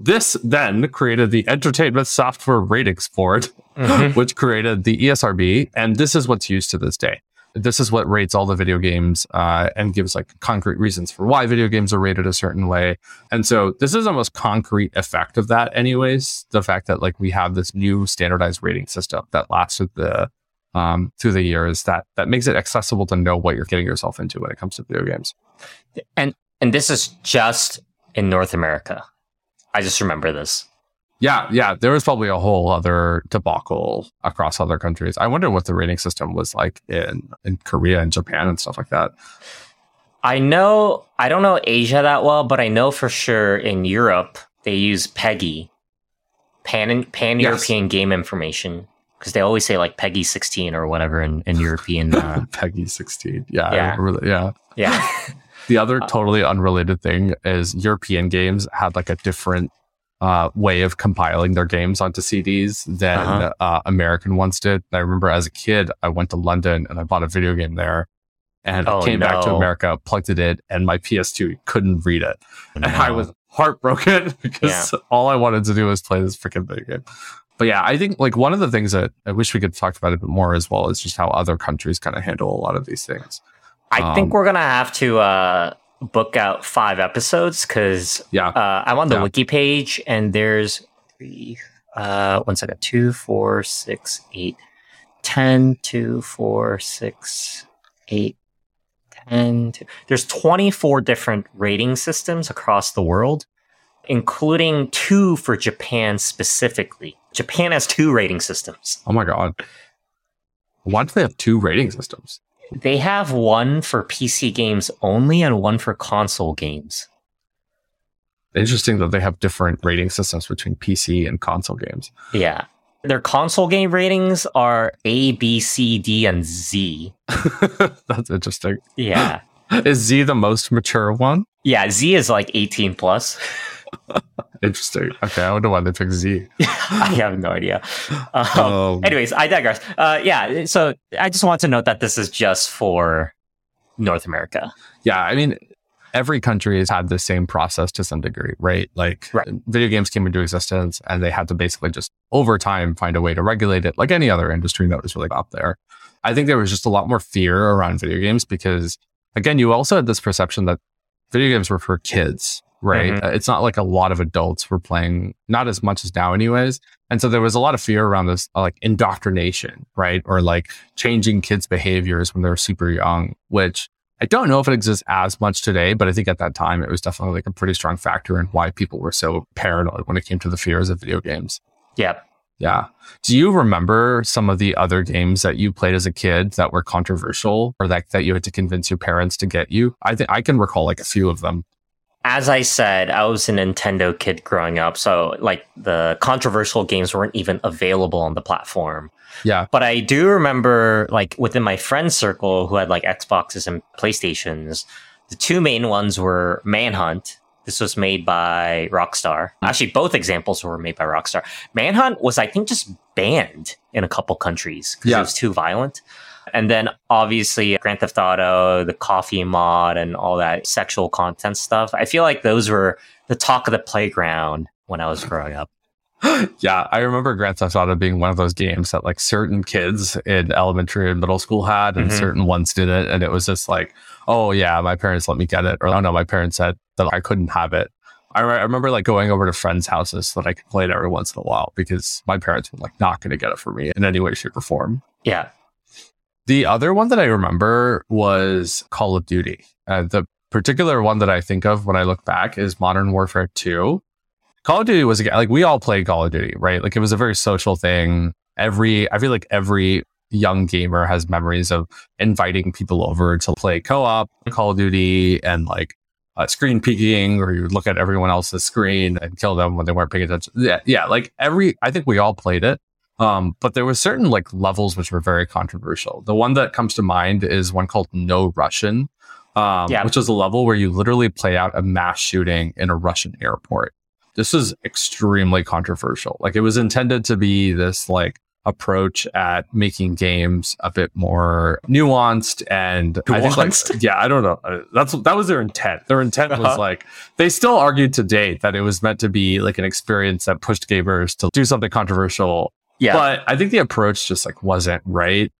This then created the Entertainment Software Ratings Board, mm-hmm. [LAUGHS] which created the ESRB. And this is what's used to this day this is what rates all the video games uh, and gives like concrete reasons for why video games are rated a certain way. And so this is the most concrete effect of that, anyways. The fact that like we have this new standardized rating system that lasted the um, through the years that that makes it accessible to know what you're getting yourself into when it comes to video games. And and this is just in North America. I just remember this. Yeah, yeah. There was probably a whole other debacle across other countries. I wonder what the rating system was like in in Korea and Japan and stuff like that. I know I don't know Asia that well, but I know for sure in Europe they use PEGI, Pan Pan European yes. Game Information, because they always say like PEGI 16 or whatever in, in [LAUGHS] European. Uh, PEGI 16. Yeah. Yeah. yeah. Yeah. [LAUGHS] the other totally unrelated thing is European games had like a different uh, way of compiling their games onto CDs than uh-huh. uh, American ones did. I remember as a kid, I went to London and I bought a video game there. And oh, I came no. back to America, plugged it in, and my PS2 couldn't read it. No. [LAUGHS] And I was heartbroken [LAUGHS] because yeah. all I wanted to do was play this freaking video game. But yeah, I think like one of the things that I wish we could talk about a bit more as well is just how other countries kind of handle a lot of these things. I um, think we're gonna have to uh, book out five episodes because yeah, uh, I'm on the yeah. wiki page and there's three, uh, one second, two, four, six, eight, ten, two, four, six, eight, ten. Two. There's 24 different rating systems across the world, including two for Japan specifically. Japan has two rating systems. Oh my god. Why do they have two rating systems? They have one for PC games only and one for console games. Interesting that they have different rating systems between PC and console games. Yeah. Their console game ratings are A, B, C, D, and Z. [LAUGHS] That's interesting. Yeah. [LAUGHS] Is Z the most mature one? Yeah, Z is like 18 plus. [LAUGHS] Interesting. Okay, I wonder why they picked Z. [LAUGHS] I have no idea. Um, um, anyways, I digress. Uh, yeah, so I just want to note that this is just for North America. Yeah, I mean, every country has had the same process to some degree, right? Like right. video games came into existence and they had to basically just over time find a way to regulate it like any other industry that was really up there. I think there was just a lot more fear around video games because again, you also had this perception that video games were for kids right? Mm-hmm. It's not like a lot of adults were playing, not as much as now, anyways. And so there was a lot of fear around this, uh, like indoctrination, right? Or like changing kids' behaviors when they're super young, which I don't know if it exists as much today, but I think at that time it was definitely like a pretty strong factor in why people were so paranoid when it came to the fears of video games. Yep. Yeah. Do you remember some of the other games that you played as a kid that were controversial or that, that you had to convince your parents to get you? I think I can recall like a few of them as I said, I was a Nintendo kid growing up, so like the controversial games weren't even available on the platform. Yeah. But I do remember like within my friend circle who had like Xboxes and PlayStations, the two main ones were Manhunt. This was made by Rockstar. Actually, both examples were made by Rockstar. Manhunt was, I think, just banned in a couple countries because yeah. it was too violent. And then obviously Grand Theft Auto, the coffee mod, and all that sexual content stuff. I feel like those were the talk of the playground when I was growing up. [GASPS] yeah, I remember Grand Theft Auto being one of those games that like certain kids in elementary and middle school had, and mm-hmm. certain ones didn't. And it was just like, oh yeah, my parents let me get it, or oh no, my parents said that I couldn't have it. I, re- I remember like going over to friends' houses so that I could play it every once in a while because my parents were like not going to get it for me in any way, shape, or form. Yeah, the other one that I remember was Call of Duty. Uh, the particular one that I think of when I look back is Modern Warfare 2. Call of Duty was like we all played Call of Duty, right? Like it was a very social thing. Every I feel like every young gamer has memories of inviting people over to play co-op Call of Duty and like uh, screen peeking, or you look at everyone else's screen and kill them when they weren't paying attention. Yeah, yeah. Like every, I think we all played it. Um, but there were certain like levels which were very controversial. The one that comes to mind is one called No Russian, um, yeah. which is a level where you literally play out a mass shooting in a Russian airport. This is extremely controversial. Like it was intended to be this like approach at making games a bit more nuanced and nuanced? I think like yeah I don't know uh, that's that was their intent their intent uh-huh. was like they still argued to date that it was meant to be like an experience that pushed gamers to do something controversial yeah but I think the approach just like wasn't right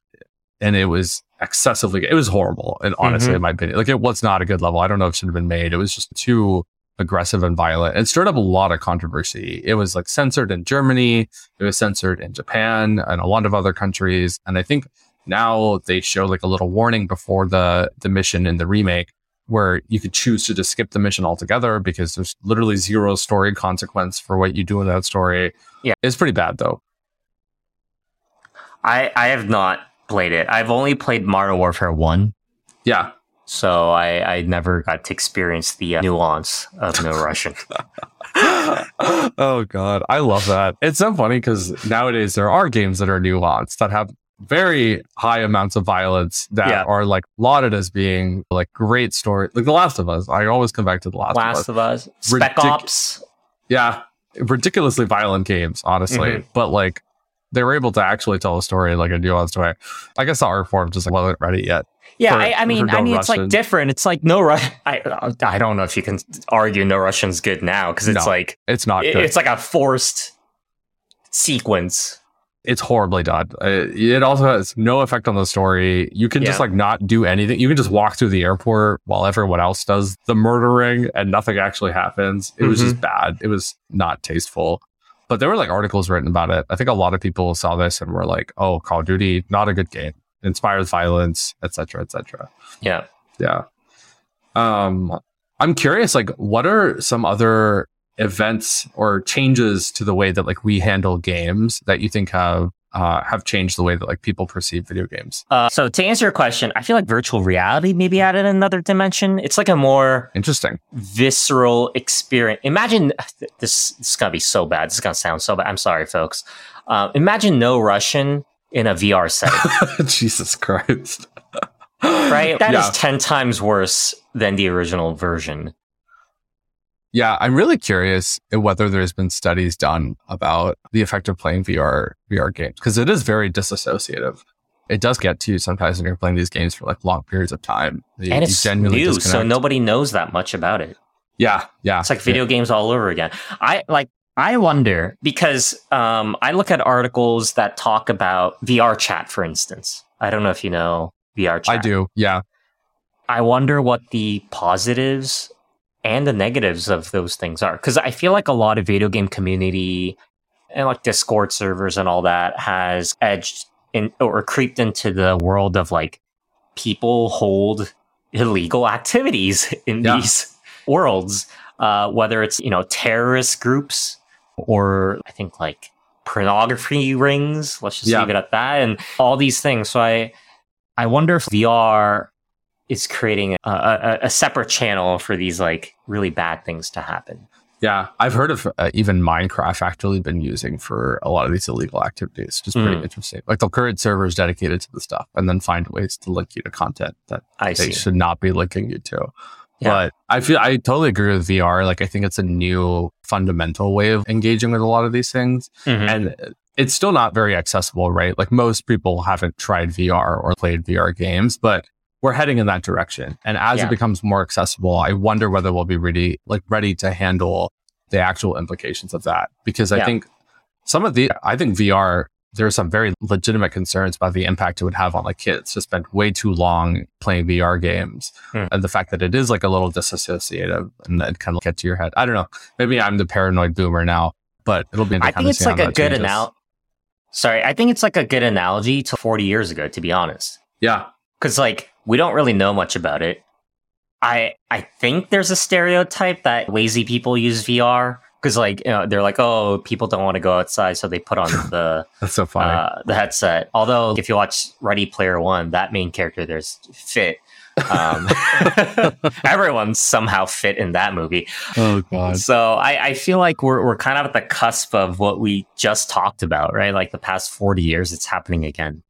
and it was excessively it was horrible and honestly mm-hmm. in my opinion like it was not a good level I don't know if it should have been made it was just too aggressive and violent and stirred up a lot of controversy. It was like censored in Germany, it was censored in Japan and a lot of other countries. And I think now they show like a little warning before the the mission in the remake where you could choose to just skip the mission altogether because there's literally zero story consequence for what you do in that story. Yeah. It's pretty bad though. I I have not played it. I've only played Modern Warfare 1. Yeah. So I, I never got to experience the uh, nuance of no [LAUGHS] Russian. [LAUGHS] oh god, I love that. It's so funny because nowadays there are games that are nuanced that have very high amounts of violence that yeah. are like lauded as being like great story. Like The Last of Us. I always come back to The Last, Last of Us. Last of Us. Spec Ridic- Ops. Yeah. Ridiculously violent games, honestly. Mm-hmm. But like they were able to actually tell a story like a nuanced way. I guess the art form just like wasn't ready yet. Yeah, for, I, I, mean, I mean, it's like different. It's like no Russian. I, I don't know if you can argue no Russian's good now because it's no, like it's not. It, it's like a forced sequence. It's horribly done. Uh, it also has no effect on the story. You can yeah. just like not do anything. You can just walk through the airport while everyone else does the murdering, and nothing actually happens. It mm-hmm. was just mm-hmm. bad. It was not tasteful. But there were like articles written about it. I think a lot of people saw this and were like, "Oh, Call of Duty, not a good game." inspires violence, etc., etc. Yeah, yeah. Um, I'm curious, like, what are some other events or changes to the way that like we handle games that you think have uh, have changed the way that like people perceive video games. Uh, so to answer your question, I feel like virtual reality maybe added another dimension. It's like a more interesting, visceral experience. Imagine this. This is gonna be so bad. This is gonna sound so bad. I'm sorry, folks. Uh, imagine no Russian in a VR setting. [LAUGHS] Jesus Christ. right? That yeah. is 10 times worse than the original version. Yeah, I'm really curious whether there's been studies done about the effect of playing VR VR games because it is very disassociative. It does get to you sometimes when you're playing these games for like long periods of time. You, and it's new, disconnect. so nobody knows that much about it. Yeah, yeah. It's like video yeah. games all over again. I like I wonder because um, I look at articles that talk about VR chat, for instance. I don't know if you know VR chat. I do. Yeah. I wonder what the positives and the negatives of those things are because I feel like a lot of video game community and like Discord servers and all that has edged in or creeped into the world of like people hold illegal activities in yeah. these worlds, uh, whether it's you know terrorist groups or I think like pornography rings. Let's just yeah. leave it at that, and all these things. So I, I wonder if VR is creating a, a, a separate channel for these like really bad things to happen. Yeah, I've heard of uh, even Minecraft actually been using for a lot of these illegal activities, which is pretty mm. interesting. Like they'll create servers dedicated to the stuff and then find ways to link you to content that I they see. should not be linking you to. Yeah. But I feel I totally agree with VR. Like I think it's a new fundamental way of engaging with a lot of these things. Mm-hmm. And it's still not very accessible, right? Like most people haven't tried VR or played VR games, but we're heading in that direction. And as yeah. it becomes more accessible, I wonder whether we'll be ready, like ready to handle the actual implications of that. Because I yeah. think some of the, I think VR there are some very legitimate concerns about the impact it would have on like kids to spend way too long playing VR games hmm. and the fact that it is like a little disassociative and it kind of get to your head. I don't know. Maybe I'm the paranoid boomer now, but it'll be. I think it's like a good analogy. Sorry, I think it's like a good analogy to 40 years ago, to be honest. Yeah, because like we don't really know much about it. I I think there's a stereotype that lazy people use VR because like you know they're like oh people don't want to go outside so they put on [LAUGHS] the That's so funny. uh, the headset although if you watch ready player one that main character there's fit um, [LAUGHS] everyone's somehow fit in that movie oh god. so I, I feel like we're, we're kind of at the cusp of what we just talked about right like the past 40 years it's happening again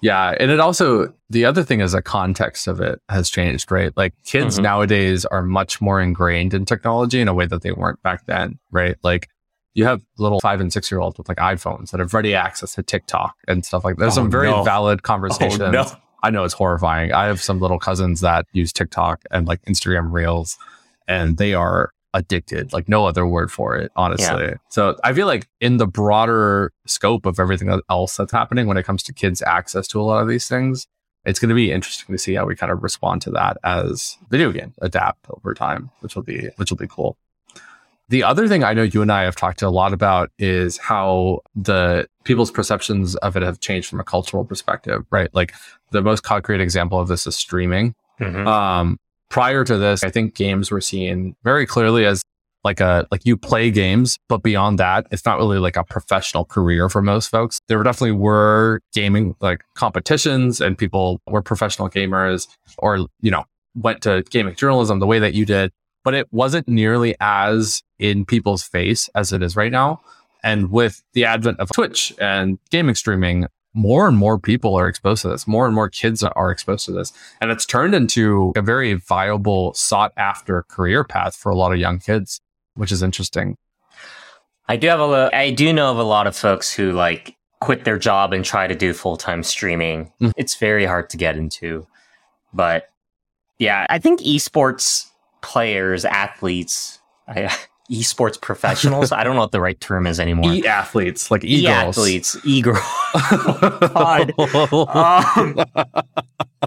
Yeah, and it also the other thing is the context of it has changed, right? Like kids Mhm. nowadays are much more ingrained in technology in a way that they weren't back then, right? Like you have little five and six year olds with like iPhones that have ready access to TikTok and stuff like that. There's Oh, some very no. valid conversations. Oh, no. I know it's horrifying. I have some little cousins that use TikTok and like Instagram Reels, and they are addicted, like no other word for it, honestly. So I feel like in the broader scope of everything else that's happening when it comes to kids' access to a lot of these things, it's going to be interesting to see how we kind of respond to that as video games adapt over time, which will be which will be cool. The other thing I know you and I have talked a lot about is how the people's perceptions of it have changed from a cultural perspective, right? Like the most concrete example of this is streaming. Mhm. Um, prior to this, I think games were seen very clearly as like a like you play games, but beyond that, it's not really like a professional career for most folks. There definitely were gaming like competitions, and people were professional gamers, or you know went to gaming journalism the way that you did, but it wasn't nearly as in people's face as it is right now. And with the advent of Twitch and gaming streaming, more and more people are exposed to this. More and more kids are exposed to this. And it's turned into a very viable, sought after career path for a lot of young kids, which is interesting. I do have a lo- I do know of a lot of folks who like quit their job and try to do full time streaming. Mm. It's very hard to get into, but yeah, I think esports players, athletes, I, esports professionals. [LAUGHS] I don't know what the right term is anymore. E athletes, like e athletes, e girls. [LAUGHS] God. [LAUGHS] Um,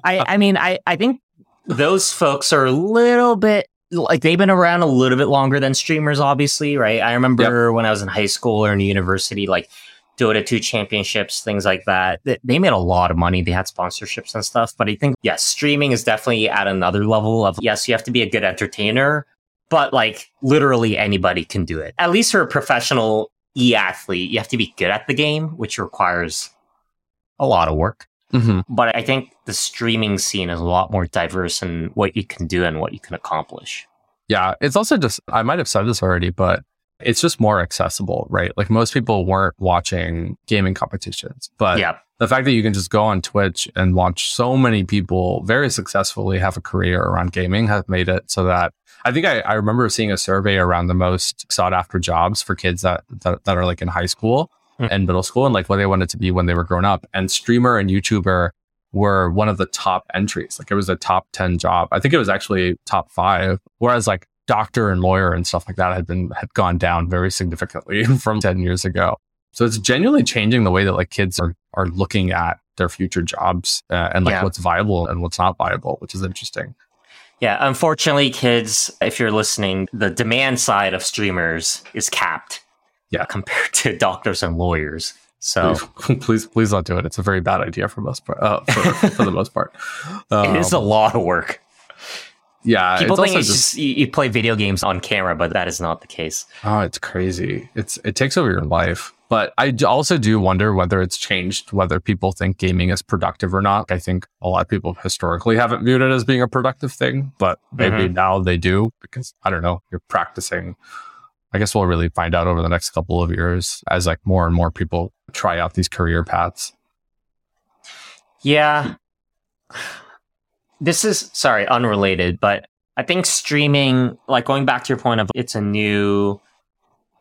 I I mean I I think those folks are a little bit like they've been around a little bit longer than streamers, obviously, right? I remember when I was in high school or in university, like Dota 2 championships, things like that. th- They made a lot of money. They had sponsorships and stuff. But I think, yes, streaming is definitely at another level of, yes, you have to be a good entertainer, but like literally anybody can do it. At least for a professional e athlete, you have to be good at the game, which requires a lot of work. Mhm. But I think the streaming scene is a lot more diverse in what you can do and what you can accomplish. Yeah, it's also just, I might have said this already, but it's just more accessible, right? Like most people weren't watching gaming competitions, but yeah. the fact that you can just go on Twitch and watch so many people very successfully have a career around gaming has made it so that I think I, I remember seeing a survey around the most sought after jobs for kids that, that, that are like in high school Hmm. and middle school and like what they wanted to be when they were grown up. And streamer and YouTuber were one of the top entries. Like it was a top 10 job. I think it was actually top five. Whereas like doctor and lawyer and stuff like that had been, had gone down very significantly [LAUGHS] from 10 years ago. So it's genuinely changing the way that like kids are, are looking at their future jobs uh, and like Yeah. what's viable and what's not viable, which is interesting. Yeah. Unfortunately, kids, if you're listening, the demand side of streamers is capped. Yeah. [LAUGHS] Compared to doctors and lawyers. So Please, [LAUGHS] please, please don't do it. It's a very bad idea for most part. Uh, for, for the most part, [LAUGHS] it is a Um, lot of work. yeah. People it's think also it's just, you, you play video games on camera, but that is not the case. Oh, it's crazy. It's it takes over your life. But I also do wonder whether it's changed, whether people think gaming is productive or not. I think a lot of people historically haven't viewed it as being a productive thing, but maybe mm-hmm. now they do because I don't know, you're practicing. I guess we'll really find out over the next couple of years as like more and more people try out these career paths. Yeah. This is sorry, unrelated, but I think streaming, like going back to your point of it's a new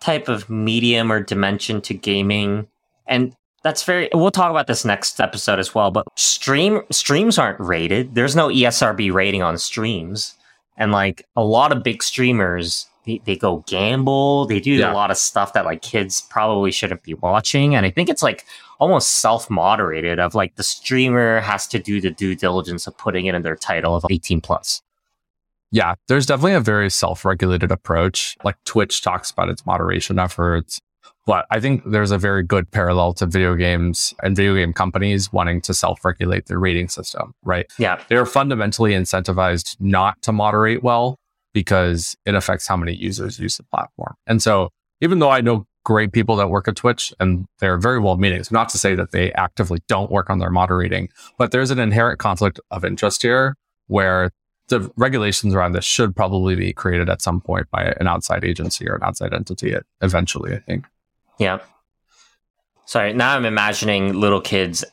type of medium or dimension to gaming. And that's very we'll talk about this next episode as well, but stream streams aren't rated. There's no ESRB rating on streams. And like a lot of big streamers, they, they go gamble, they do Yeah. a lot of stuff that like kids probably shouldn't be watching. And I think it's like almost self-moderated of like the streamer has to do the due diligence of putting it in their title of 18 plus. Yeah, there's definitely a very self-regulated approach. Like Twitch talks about its moderation efforts, but I think there's a very good parallel to video games and video game companies wanting to self-regulate their rating system, right? Yeah. They're fundamentally incentivized not to moderate well because it affects how many users use the platform. And so even though I know great people that work at Twitch and they're very well meaning. So not to say that they actively don't work on their moderating, but there's an inherent conflict of interest here where the regulations around this should probably be created at some point by an outside agency or an outside entity eventually, I think. Yeah. Sorry, now I'm imagining little kids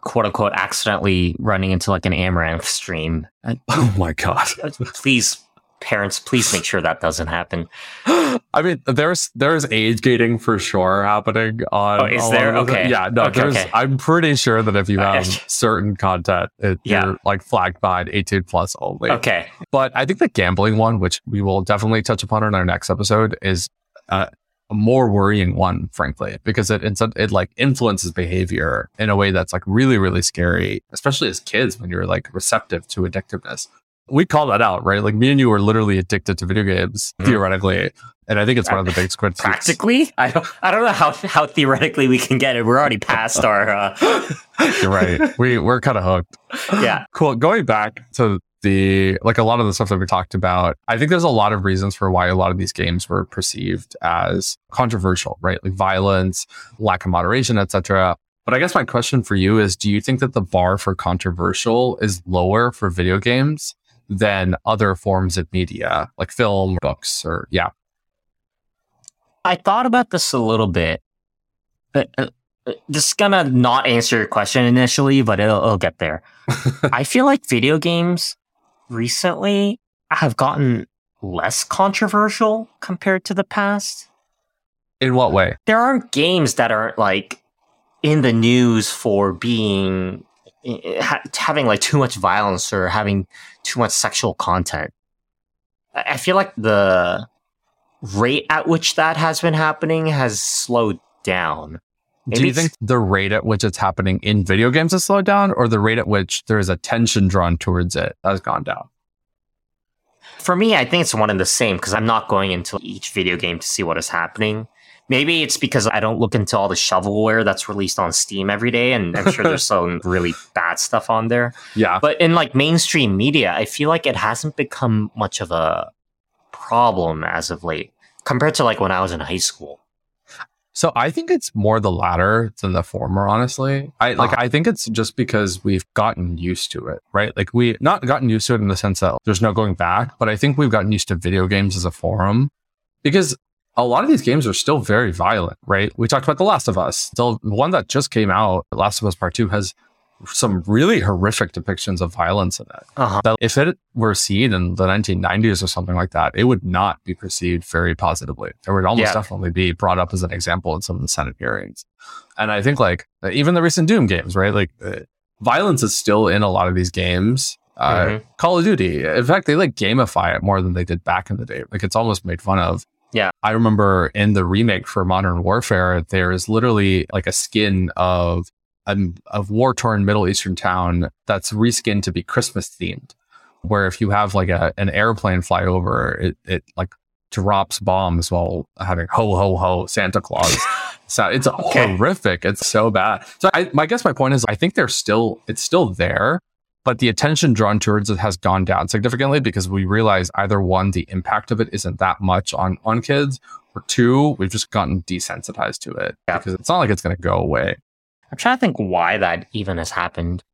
quote unquote accidentally running into like an Amouranth stream. [LAUGHS] Oh my god. Please parents, please make sure that doesn't happen. [GASPS] [GASPS] I mean, there's there's age gating for sure happening on. Oh, is there? Okay. Yeah, no, okay, there's. Okay. I'm pretty sure that if you have [LAUGHS] certain content, it, Yeah. you're like flagged by 18 plus only. Okay. But I think the gambling one, which we will definitely touch upon in our next episode, is uh, a more worrying one, frankly, because it it's, it like influences behavior in a way that's like really really scary, especially as kids when you're like receptive to addictiveness. We call that out, right? Like me and you were literally addicted to video games Mhm. theoretically, and I think it's one of the big squid. Practically, I don't. I don't know how how theoretically we can get it. We're already past our. Uh, [LAUGHS] You're right. We we're kind of hooked. yeah. Cool. Going back to the like a lot of the stuff that we talked about, I think there's a lot of reasons for why a lot of these games were perceived as controversial, right? Like violence, lack of moderation, etc. But I guess my question for you is do you think that the bar for controversial is lower for video games than other forms of media, like film, books, or yeah. I thought about this a little bit. But, uh, uh, this is gonna not answer your question initially, but it'll, it'll get there. [LAUGHS] I feel like video games recently have gotten less controversial compared to the past. In what way? There aren't games that aren't like in the news for being ha- having like too much violence or having too much sexual content. I feel like the rate at which that has been happening has slowed down. Do you think the rate at which it's happening in video games has slowed down, or the rate at which there is attention drawn towards it has gone down? For me, I think it's one and the same because I'm not going into each video game to see what is happening. Maybe it's because I don't look into all the shovelware that's released on Steam every day, and I'm sure there's [LAUGHS] some really bad stuff on there. Yeah. But in like mainstream media, I feel like it hasn't become much of a problem as of late compared to like when I was in high school. So I think it's more the latter than the former, honestly. I like Uh-huh. I think it's just because we've gotten used to it, right? Like we not gotten used to it in the sense that there's no going back, but I think we've gotten used to video games as a forum because a lot of these games are still very violent, right? We talked about The Last of Us. The one that just came out, Last of Us Part 2 has some really horrific depictions of violence in it. Uh-huh. That if it were seen in the 1990s or something like that, it would not be perceived very positively. It would almost Yeah. definitely be brought up as an example in some of the Senate hearings. And I think like even the recent Doom games, right? Like uh, violence is still in a lot of these games. Uh, Mhm. Call of Duty, in fact, they like gamify it more than they did back in the day. Like it's almost made fun of. Yeah. I remember in the remake for Modern Warfare, there is literally like a skin of a, a war torn Middle Eastern town that's reskinned to be Christmas themed. Where if you have like a, an airplane fly over, it, it like drops bombs while having ho ho ho Santa Claus. [LAUGHS] so it's Okay. horrific. It's so bad. So I, my guess my point is I think they're still it's still there, but the attention drawn towards it has gone down significantly because we realize either one, the impact of it isn't that much on on kids, or two, we've just gotten desensitized to it Yeah. because it's not like it's going to go away. I'm trying to think why that even has happened.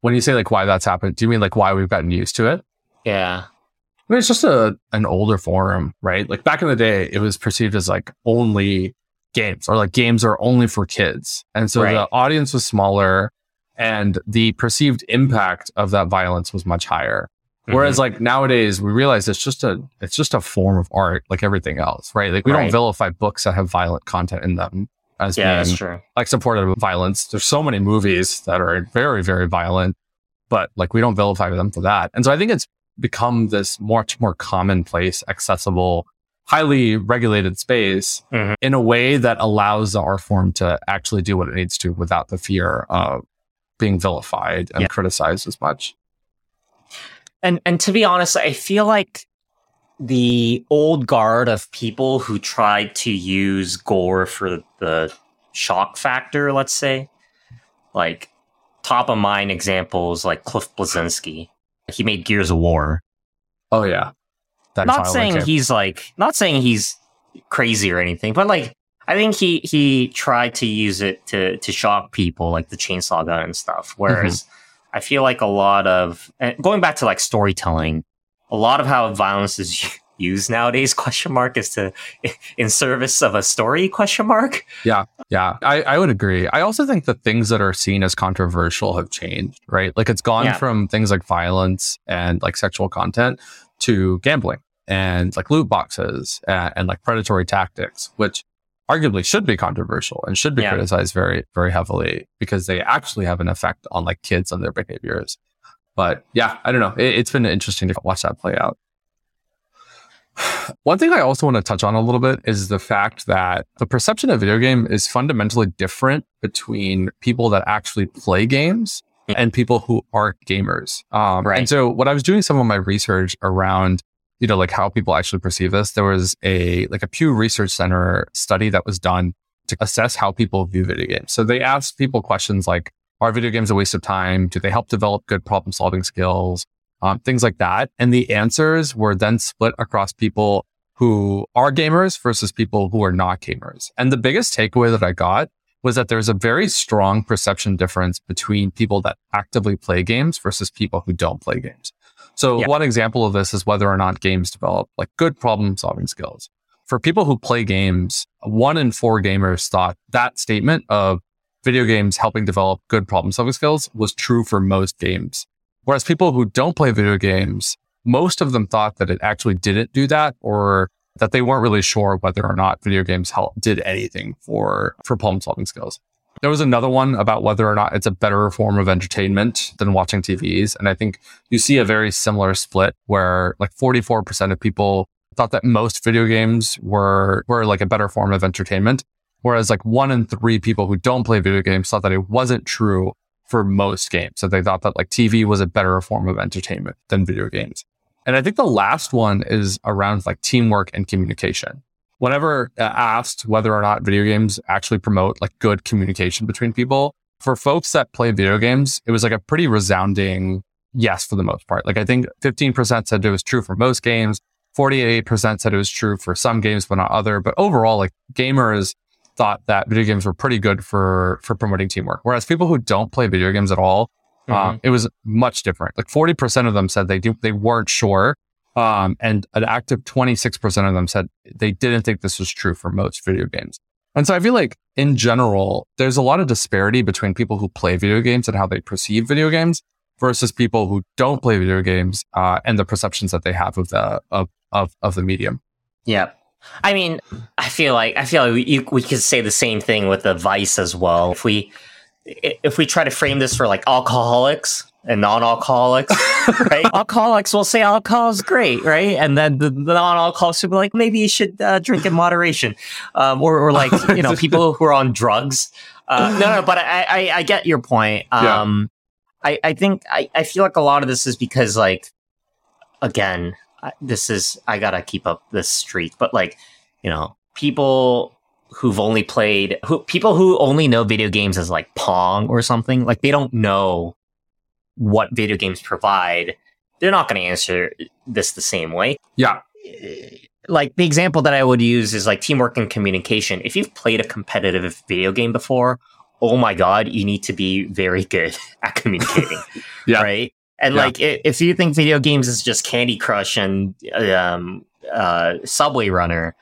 When you say like why that's happened, do you mean like why we've gotten used to it? Yeah. I mean, it's just a an older forum, right? Like back in the day, it was perceived as like only games or like games are only for kids, and so Right. the audience was smaller, and the perceived impact of that violence was much higher. Mm-hmm. Whereas like nowadays, we realize it's just a it's just a form of art, like everything else, right? Like we don't vilify books that have violent content in them as yeah, that's being true. like supportive of violence. There's so many movies that are very, very violent, but like we don't vilify them for that. And so I think it's become this much more commonplace, accessible, highly regulated space Mhm. in a way that allows the art form to actually do what it needs to without the fear of being vilified and Yeah. criticized as much. And and to be honest, I feel like the old guard of people who tried to use gore for the shock factor, let's say, like top of mind examples like Cliff Bleszinski. He made Gears of War. Oh yeah. That not saying he's like not saying he's crazy or anything, but like I think he he tried to use it to to shock people, like the chainsaw gun and stuff. Whereas mm-hmm. I feel like a lot of going back to like storytelling, a lot of how violence is [LAUGHS] used nowadays question mark is to in service of a story question mark. Yeah yeah. I, I would agree. I also think the things that are seen as controversial have changed right? Like it's gone yeah. from things like violence and like sexual content to gambling and like loot boxes and, and like predatory tactics which arguably should be controversial and should be yeah. criticized very very heavily because they actually have an effect on like kids and their behaviors but yeah i don't know it, it's been interesting to watch that play out [SIGHS] one thing I also want to touch on a little bit is the fact that the perception of video game is fundamentally different between people that actually play games and people who are gamers. Um, right. And so when I was doing some of my research around, you know, like how people actually perceive this, there was a like a Pew Research Center study that was done to assess how people view video games. So they asked people questions like, are video games a waste of time? Do they help develop good problem solving skills? um, things like that. And the answers were then split across people who are gamers versus people who are not gamers. And the biggest takeaway that I got was that there's a very strong perception difference between people that actively play games versus people who don't play games. So yeah. one example of this is whether or not games develop like good problem solving skills. For people who play games, one in four gamers thought that statement of video games helping develop good problem solving skills was true for most games. Whereas people who don't play video games, most of them thought that it actually didn't do that or that they weren't really sure whether or not video games help, did anything for, for problem solving skills. There was another one about whether or not it's a better form of entertainment than watching TVs. And I think you see a very similar split where like 44% of people thought that most video games were, were like a better form of entertainment. Whereas like one in three people who don't play video games thought that it wasn't true for most games. So they thought that like TV was a better form of entertainment than video games. And I think the last one is around like teamwork and communication. Whenever uh, asked whether or not video games actually promote like good communication between people, for folks that play video games, it was like a pretty resounding yes for the most part. Like I think 15% said it was true for most games. 48% said it was true for some games, but not other. But overall, like gamers thought that video games were pretty good for for promoting teamwork. Whereas people who don't play video games at all, um, mm-hmm. um, it was much different. Like forty percent of them said they do, they weren't sure, um, and an active twenty six percent of them said they didn't think this was true for most video games. And so I feel like in general, there's a lot of disparity between people who play video games and how they perceive video games versus people who don't play video games uh, and the perceptions that they have of the of of, of the medium. Yeah. I mean, I feel like I feel like we, we could say the same thing with the vice as well. If we if we try to frame this for like alcoholics and non-alcoholics, [LAUGHS] right? alcoholics will say alcohol is great, right? And then the, the non-alcoholics will be like, maybe you should uh, drink in moderation, um, or, or like [LAUGHS] you know people who are on drugs. Uh, [LAUGHS] no, no, but I, I, I get your point. Um, yeah. I, I think I, I feel like a lot of this is because like again this is I gotta keep up this streak, but like you know, people who've only played who people who only know video games as like Pong or something, like they don't know what video games provide. They're not going to answer this the same way. Yeah. Eh, like the example that I would use is like teamwork and communication. If you've played a competitive video game before, oh my god, you need to be very good [LAUGHS] at communicating. [LAUGHS] yeah. Right? And yeah. like, if you think video games is just Candy Crush and um, uh, Subway Runner,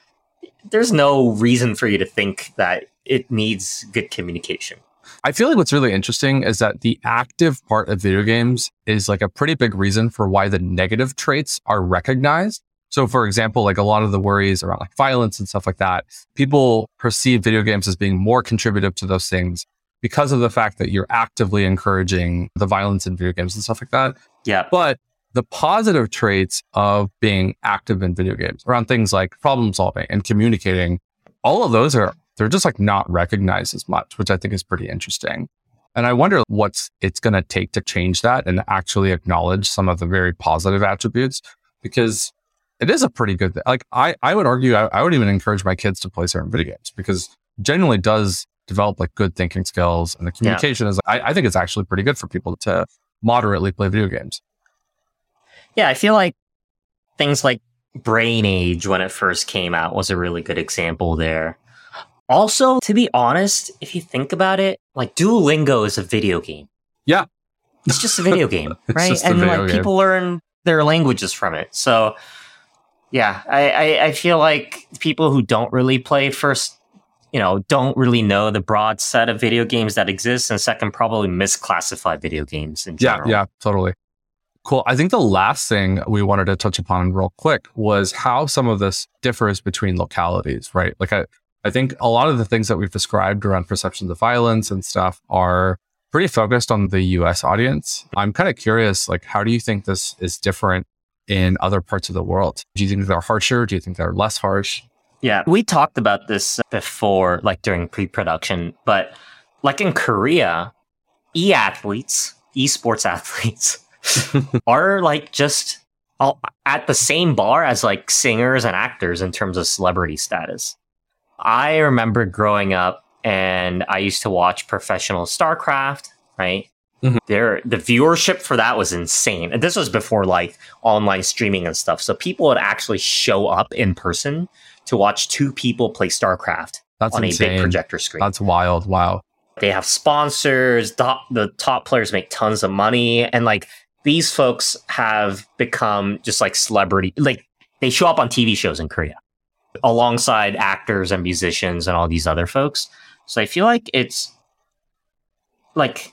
there's no reason for you to think that it needs good communication. I feel like what's really interesting is that the active part of video games is like a pretty big reason for why the negative traits are recognized. So, for example, like a lot of the worries around like violence and stuff like that, people perceive video games as being more contributive to those things because of the fact that you're actively encouraging the violence in video games and stuff like that. Yeah. But the positive traits of being active in video games around things like problem solving and communicating, all of those are, they're just like not recognized as much, which I think is pretty interesting. And I wonder what's it's going to take to change that and actually acknowledge some of the very positive attributes because it is a pretty good, like I, I would argue, I, I would even encourage my kids to play certain video games because genuinely does develop like good thinking skills and the communication yeah. is I, I think it's actually pretty good for people to moderately play video games yeah i feel like things like Brain Age when it first came out was a really good example there. Also, to be honest, if you think about it, like Duolingo is a video game. Yeah. It's just a video game, [LAUGHS] right? And like game. people learn their languages from it. So yeah, I, I, I feel like people who don't really play first, you know, don't really know the broad set of video games that exist, and second, probably misclassify video games in Yeah, general. yeah, totally. Cool. I think the last thing we wanted to touch upon real quick was how some of this differs between localities, right? Like I, I think a lot of the things that we've described around perceptions of violence and stuff are pretty focused on the US audience. I'm kind of curious, like, how do you think this is different in other parts of the world? Do you think they're harsher? Do you think they're less harsh? Yeah, we talked about this before, like during pre production, but like in Korea, e athletes, esports athletes [LAUGHS] are like just all at the same bar as like singers and actors in terms of celebrity status. I remember growing up and I used to watch professional StarCraft, right? Mhm. There, the viewership for that was insane. And this was before like online streaming and stuff. So people would actually show up in person to watch two people play StarCraft That's on a big projector screen. That's wild. Wow. they have sponsors, the, the top players make tons of money. And like these folks have become just like celebrity, like they show up on TV shows in Korea alongside actors and musicians and all these other folks. So I feel like it's like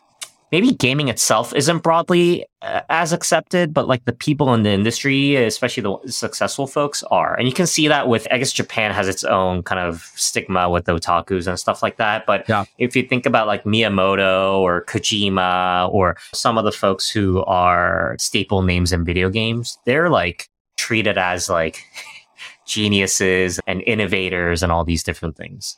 maybe gaming itself isn't broadly uh, as accepted, but like the people in the industry, especially the successful folks, are. And you can see that with, I guess Japan has its own kind of stigma with otakus and stuff like that. But Yeah. if you think about like Miyamoto or Kojima or some of the folks who are staple names in video games, they're like treated as like [LAUGHS] geniuses and innovators and all these different things.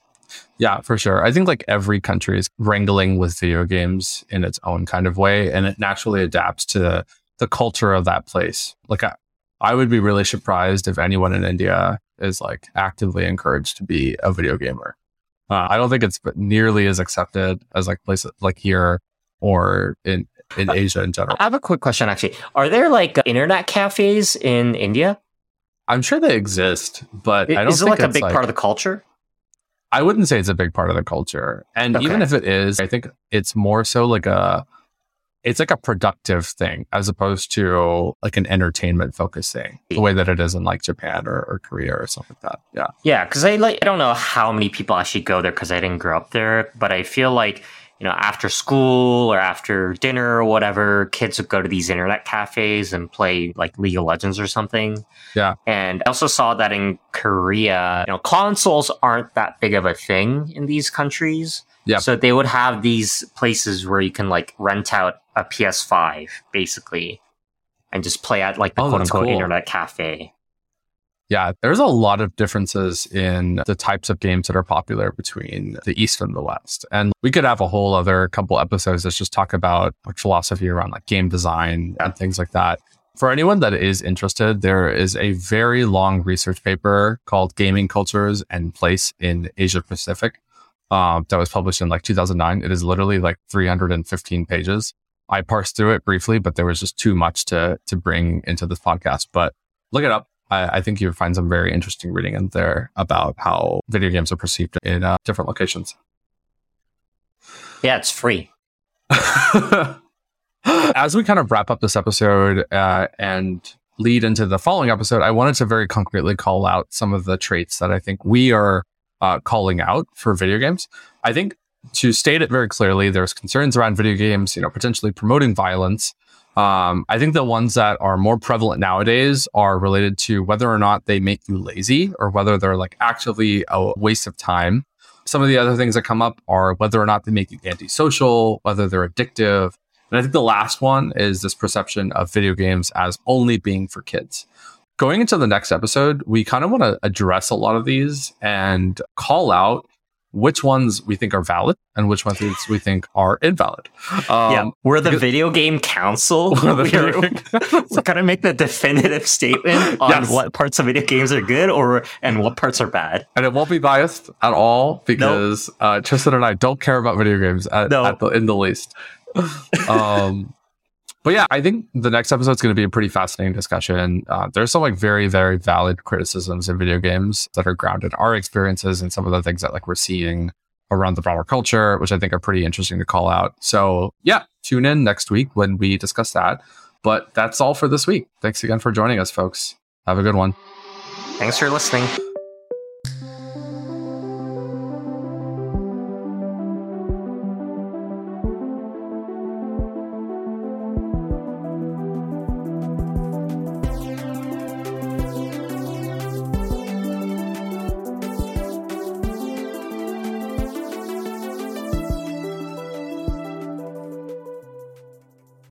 Yeah, for sure. I think like every country is wrangling with video games in its own kind of way, and it naturally adapts to the culture of that place. Like, I, I would be really surprised if anyone in India is like actively encouraged to be a video gamer. Uh, I don't think it's nearly as accepted as like places like here or in in Asia in general. I have a quick question actually. Are there like internet cafes in India? I'm sure they exist, but I don't Is it think like a big part of the culture? I wouldn't say it's a big part of the culture. And Okay. even if it is, I think it's more so like a it's like a productive thing as opposed to like an entertainment focused thing, the way that it is in like Japan or, or Korea or something like that. Yeah. Yeah, because I like I don't know how many people actually go there because I didn't grow up there, but I feel like you know after school or after dinner or whatever, kids would go to these internet cafes and play like League of Legends or something. Yeah. and I also saw that in Korea, you know, consoles aren't that big of a thing in these countries. Yeah. so they would have these places where you can like rent out a PS5 basically, and just play at like the Oh, quote unquote cool. internet cafe. Yeah. There's a lot of differences in the types of games that are popular between the East and the West. And we could have a whole other couple episodes that just talk about like philosophy around like game design and things like that. For anyone that is interested, there is a very long research paper called Gaming Cultures and Place in Asia Pacific um, that was published in like 2009. It is literally like 315 pages. I parsed through it briefly, but there was just too much to to bring into this podcast. But look it up. I, I think you'll find some very interesting reading in there about how video games are perceived in uh, different locations. Yeah, it's free. [LAUGHS] As we kind of wrap up this episode uh, and lead into the following episode, I wanted to very concretely call out some of the traits that I think we are uh, calling out for video games. I think to state it very clearly, there's concerns around video games, you know, potentially promoting violence. Um, I think the ones that are more prevalent nowadays are related to whether or not they make you lazy or whether they're like actually a waste of time. Some of the other things that come up are whether or not they make you antisocial, whether they're addictive. And I think the last one is this perception of video games as only being for kids. Going into the next episode, we kind of want to address a lot of these and call out which ones we think are valid and which ones we think are invalid. [GASPS] Um, yeah, we're the because- video game council. [LAUGHS] We're [LAUGHS] We're- gonna make the definitive statement [LAUGHS] on Yes. what parts of video games are good or and what parts are bad. and it won't be biased at all because uh, Tristan and I don't care about video games at, No. at the, in the least. um, but yeah, I think the next episode is going to be a pretty fascinating discussion. Uh, there's some like very, very valid criticisms in video games that are grounded in our experiences and some of the things that like we're seeing around the broader culture, which I think are pretty interesting to call out. So yeah, tune in next week when we discuss that. But that's all for this week. Thanks again for joining us, folks. Have a good one. Thanks for listening.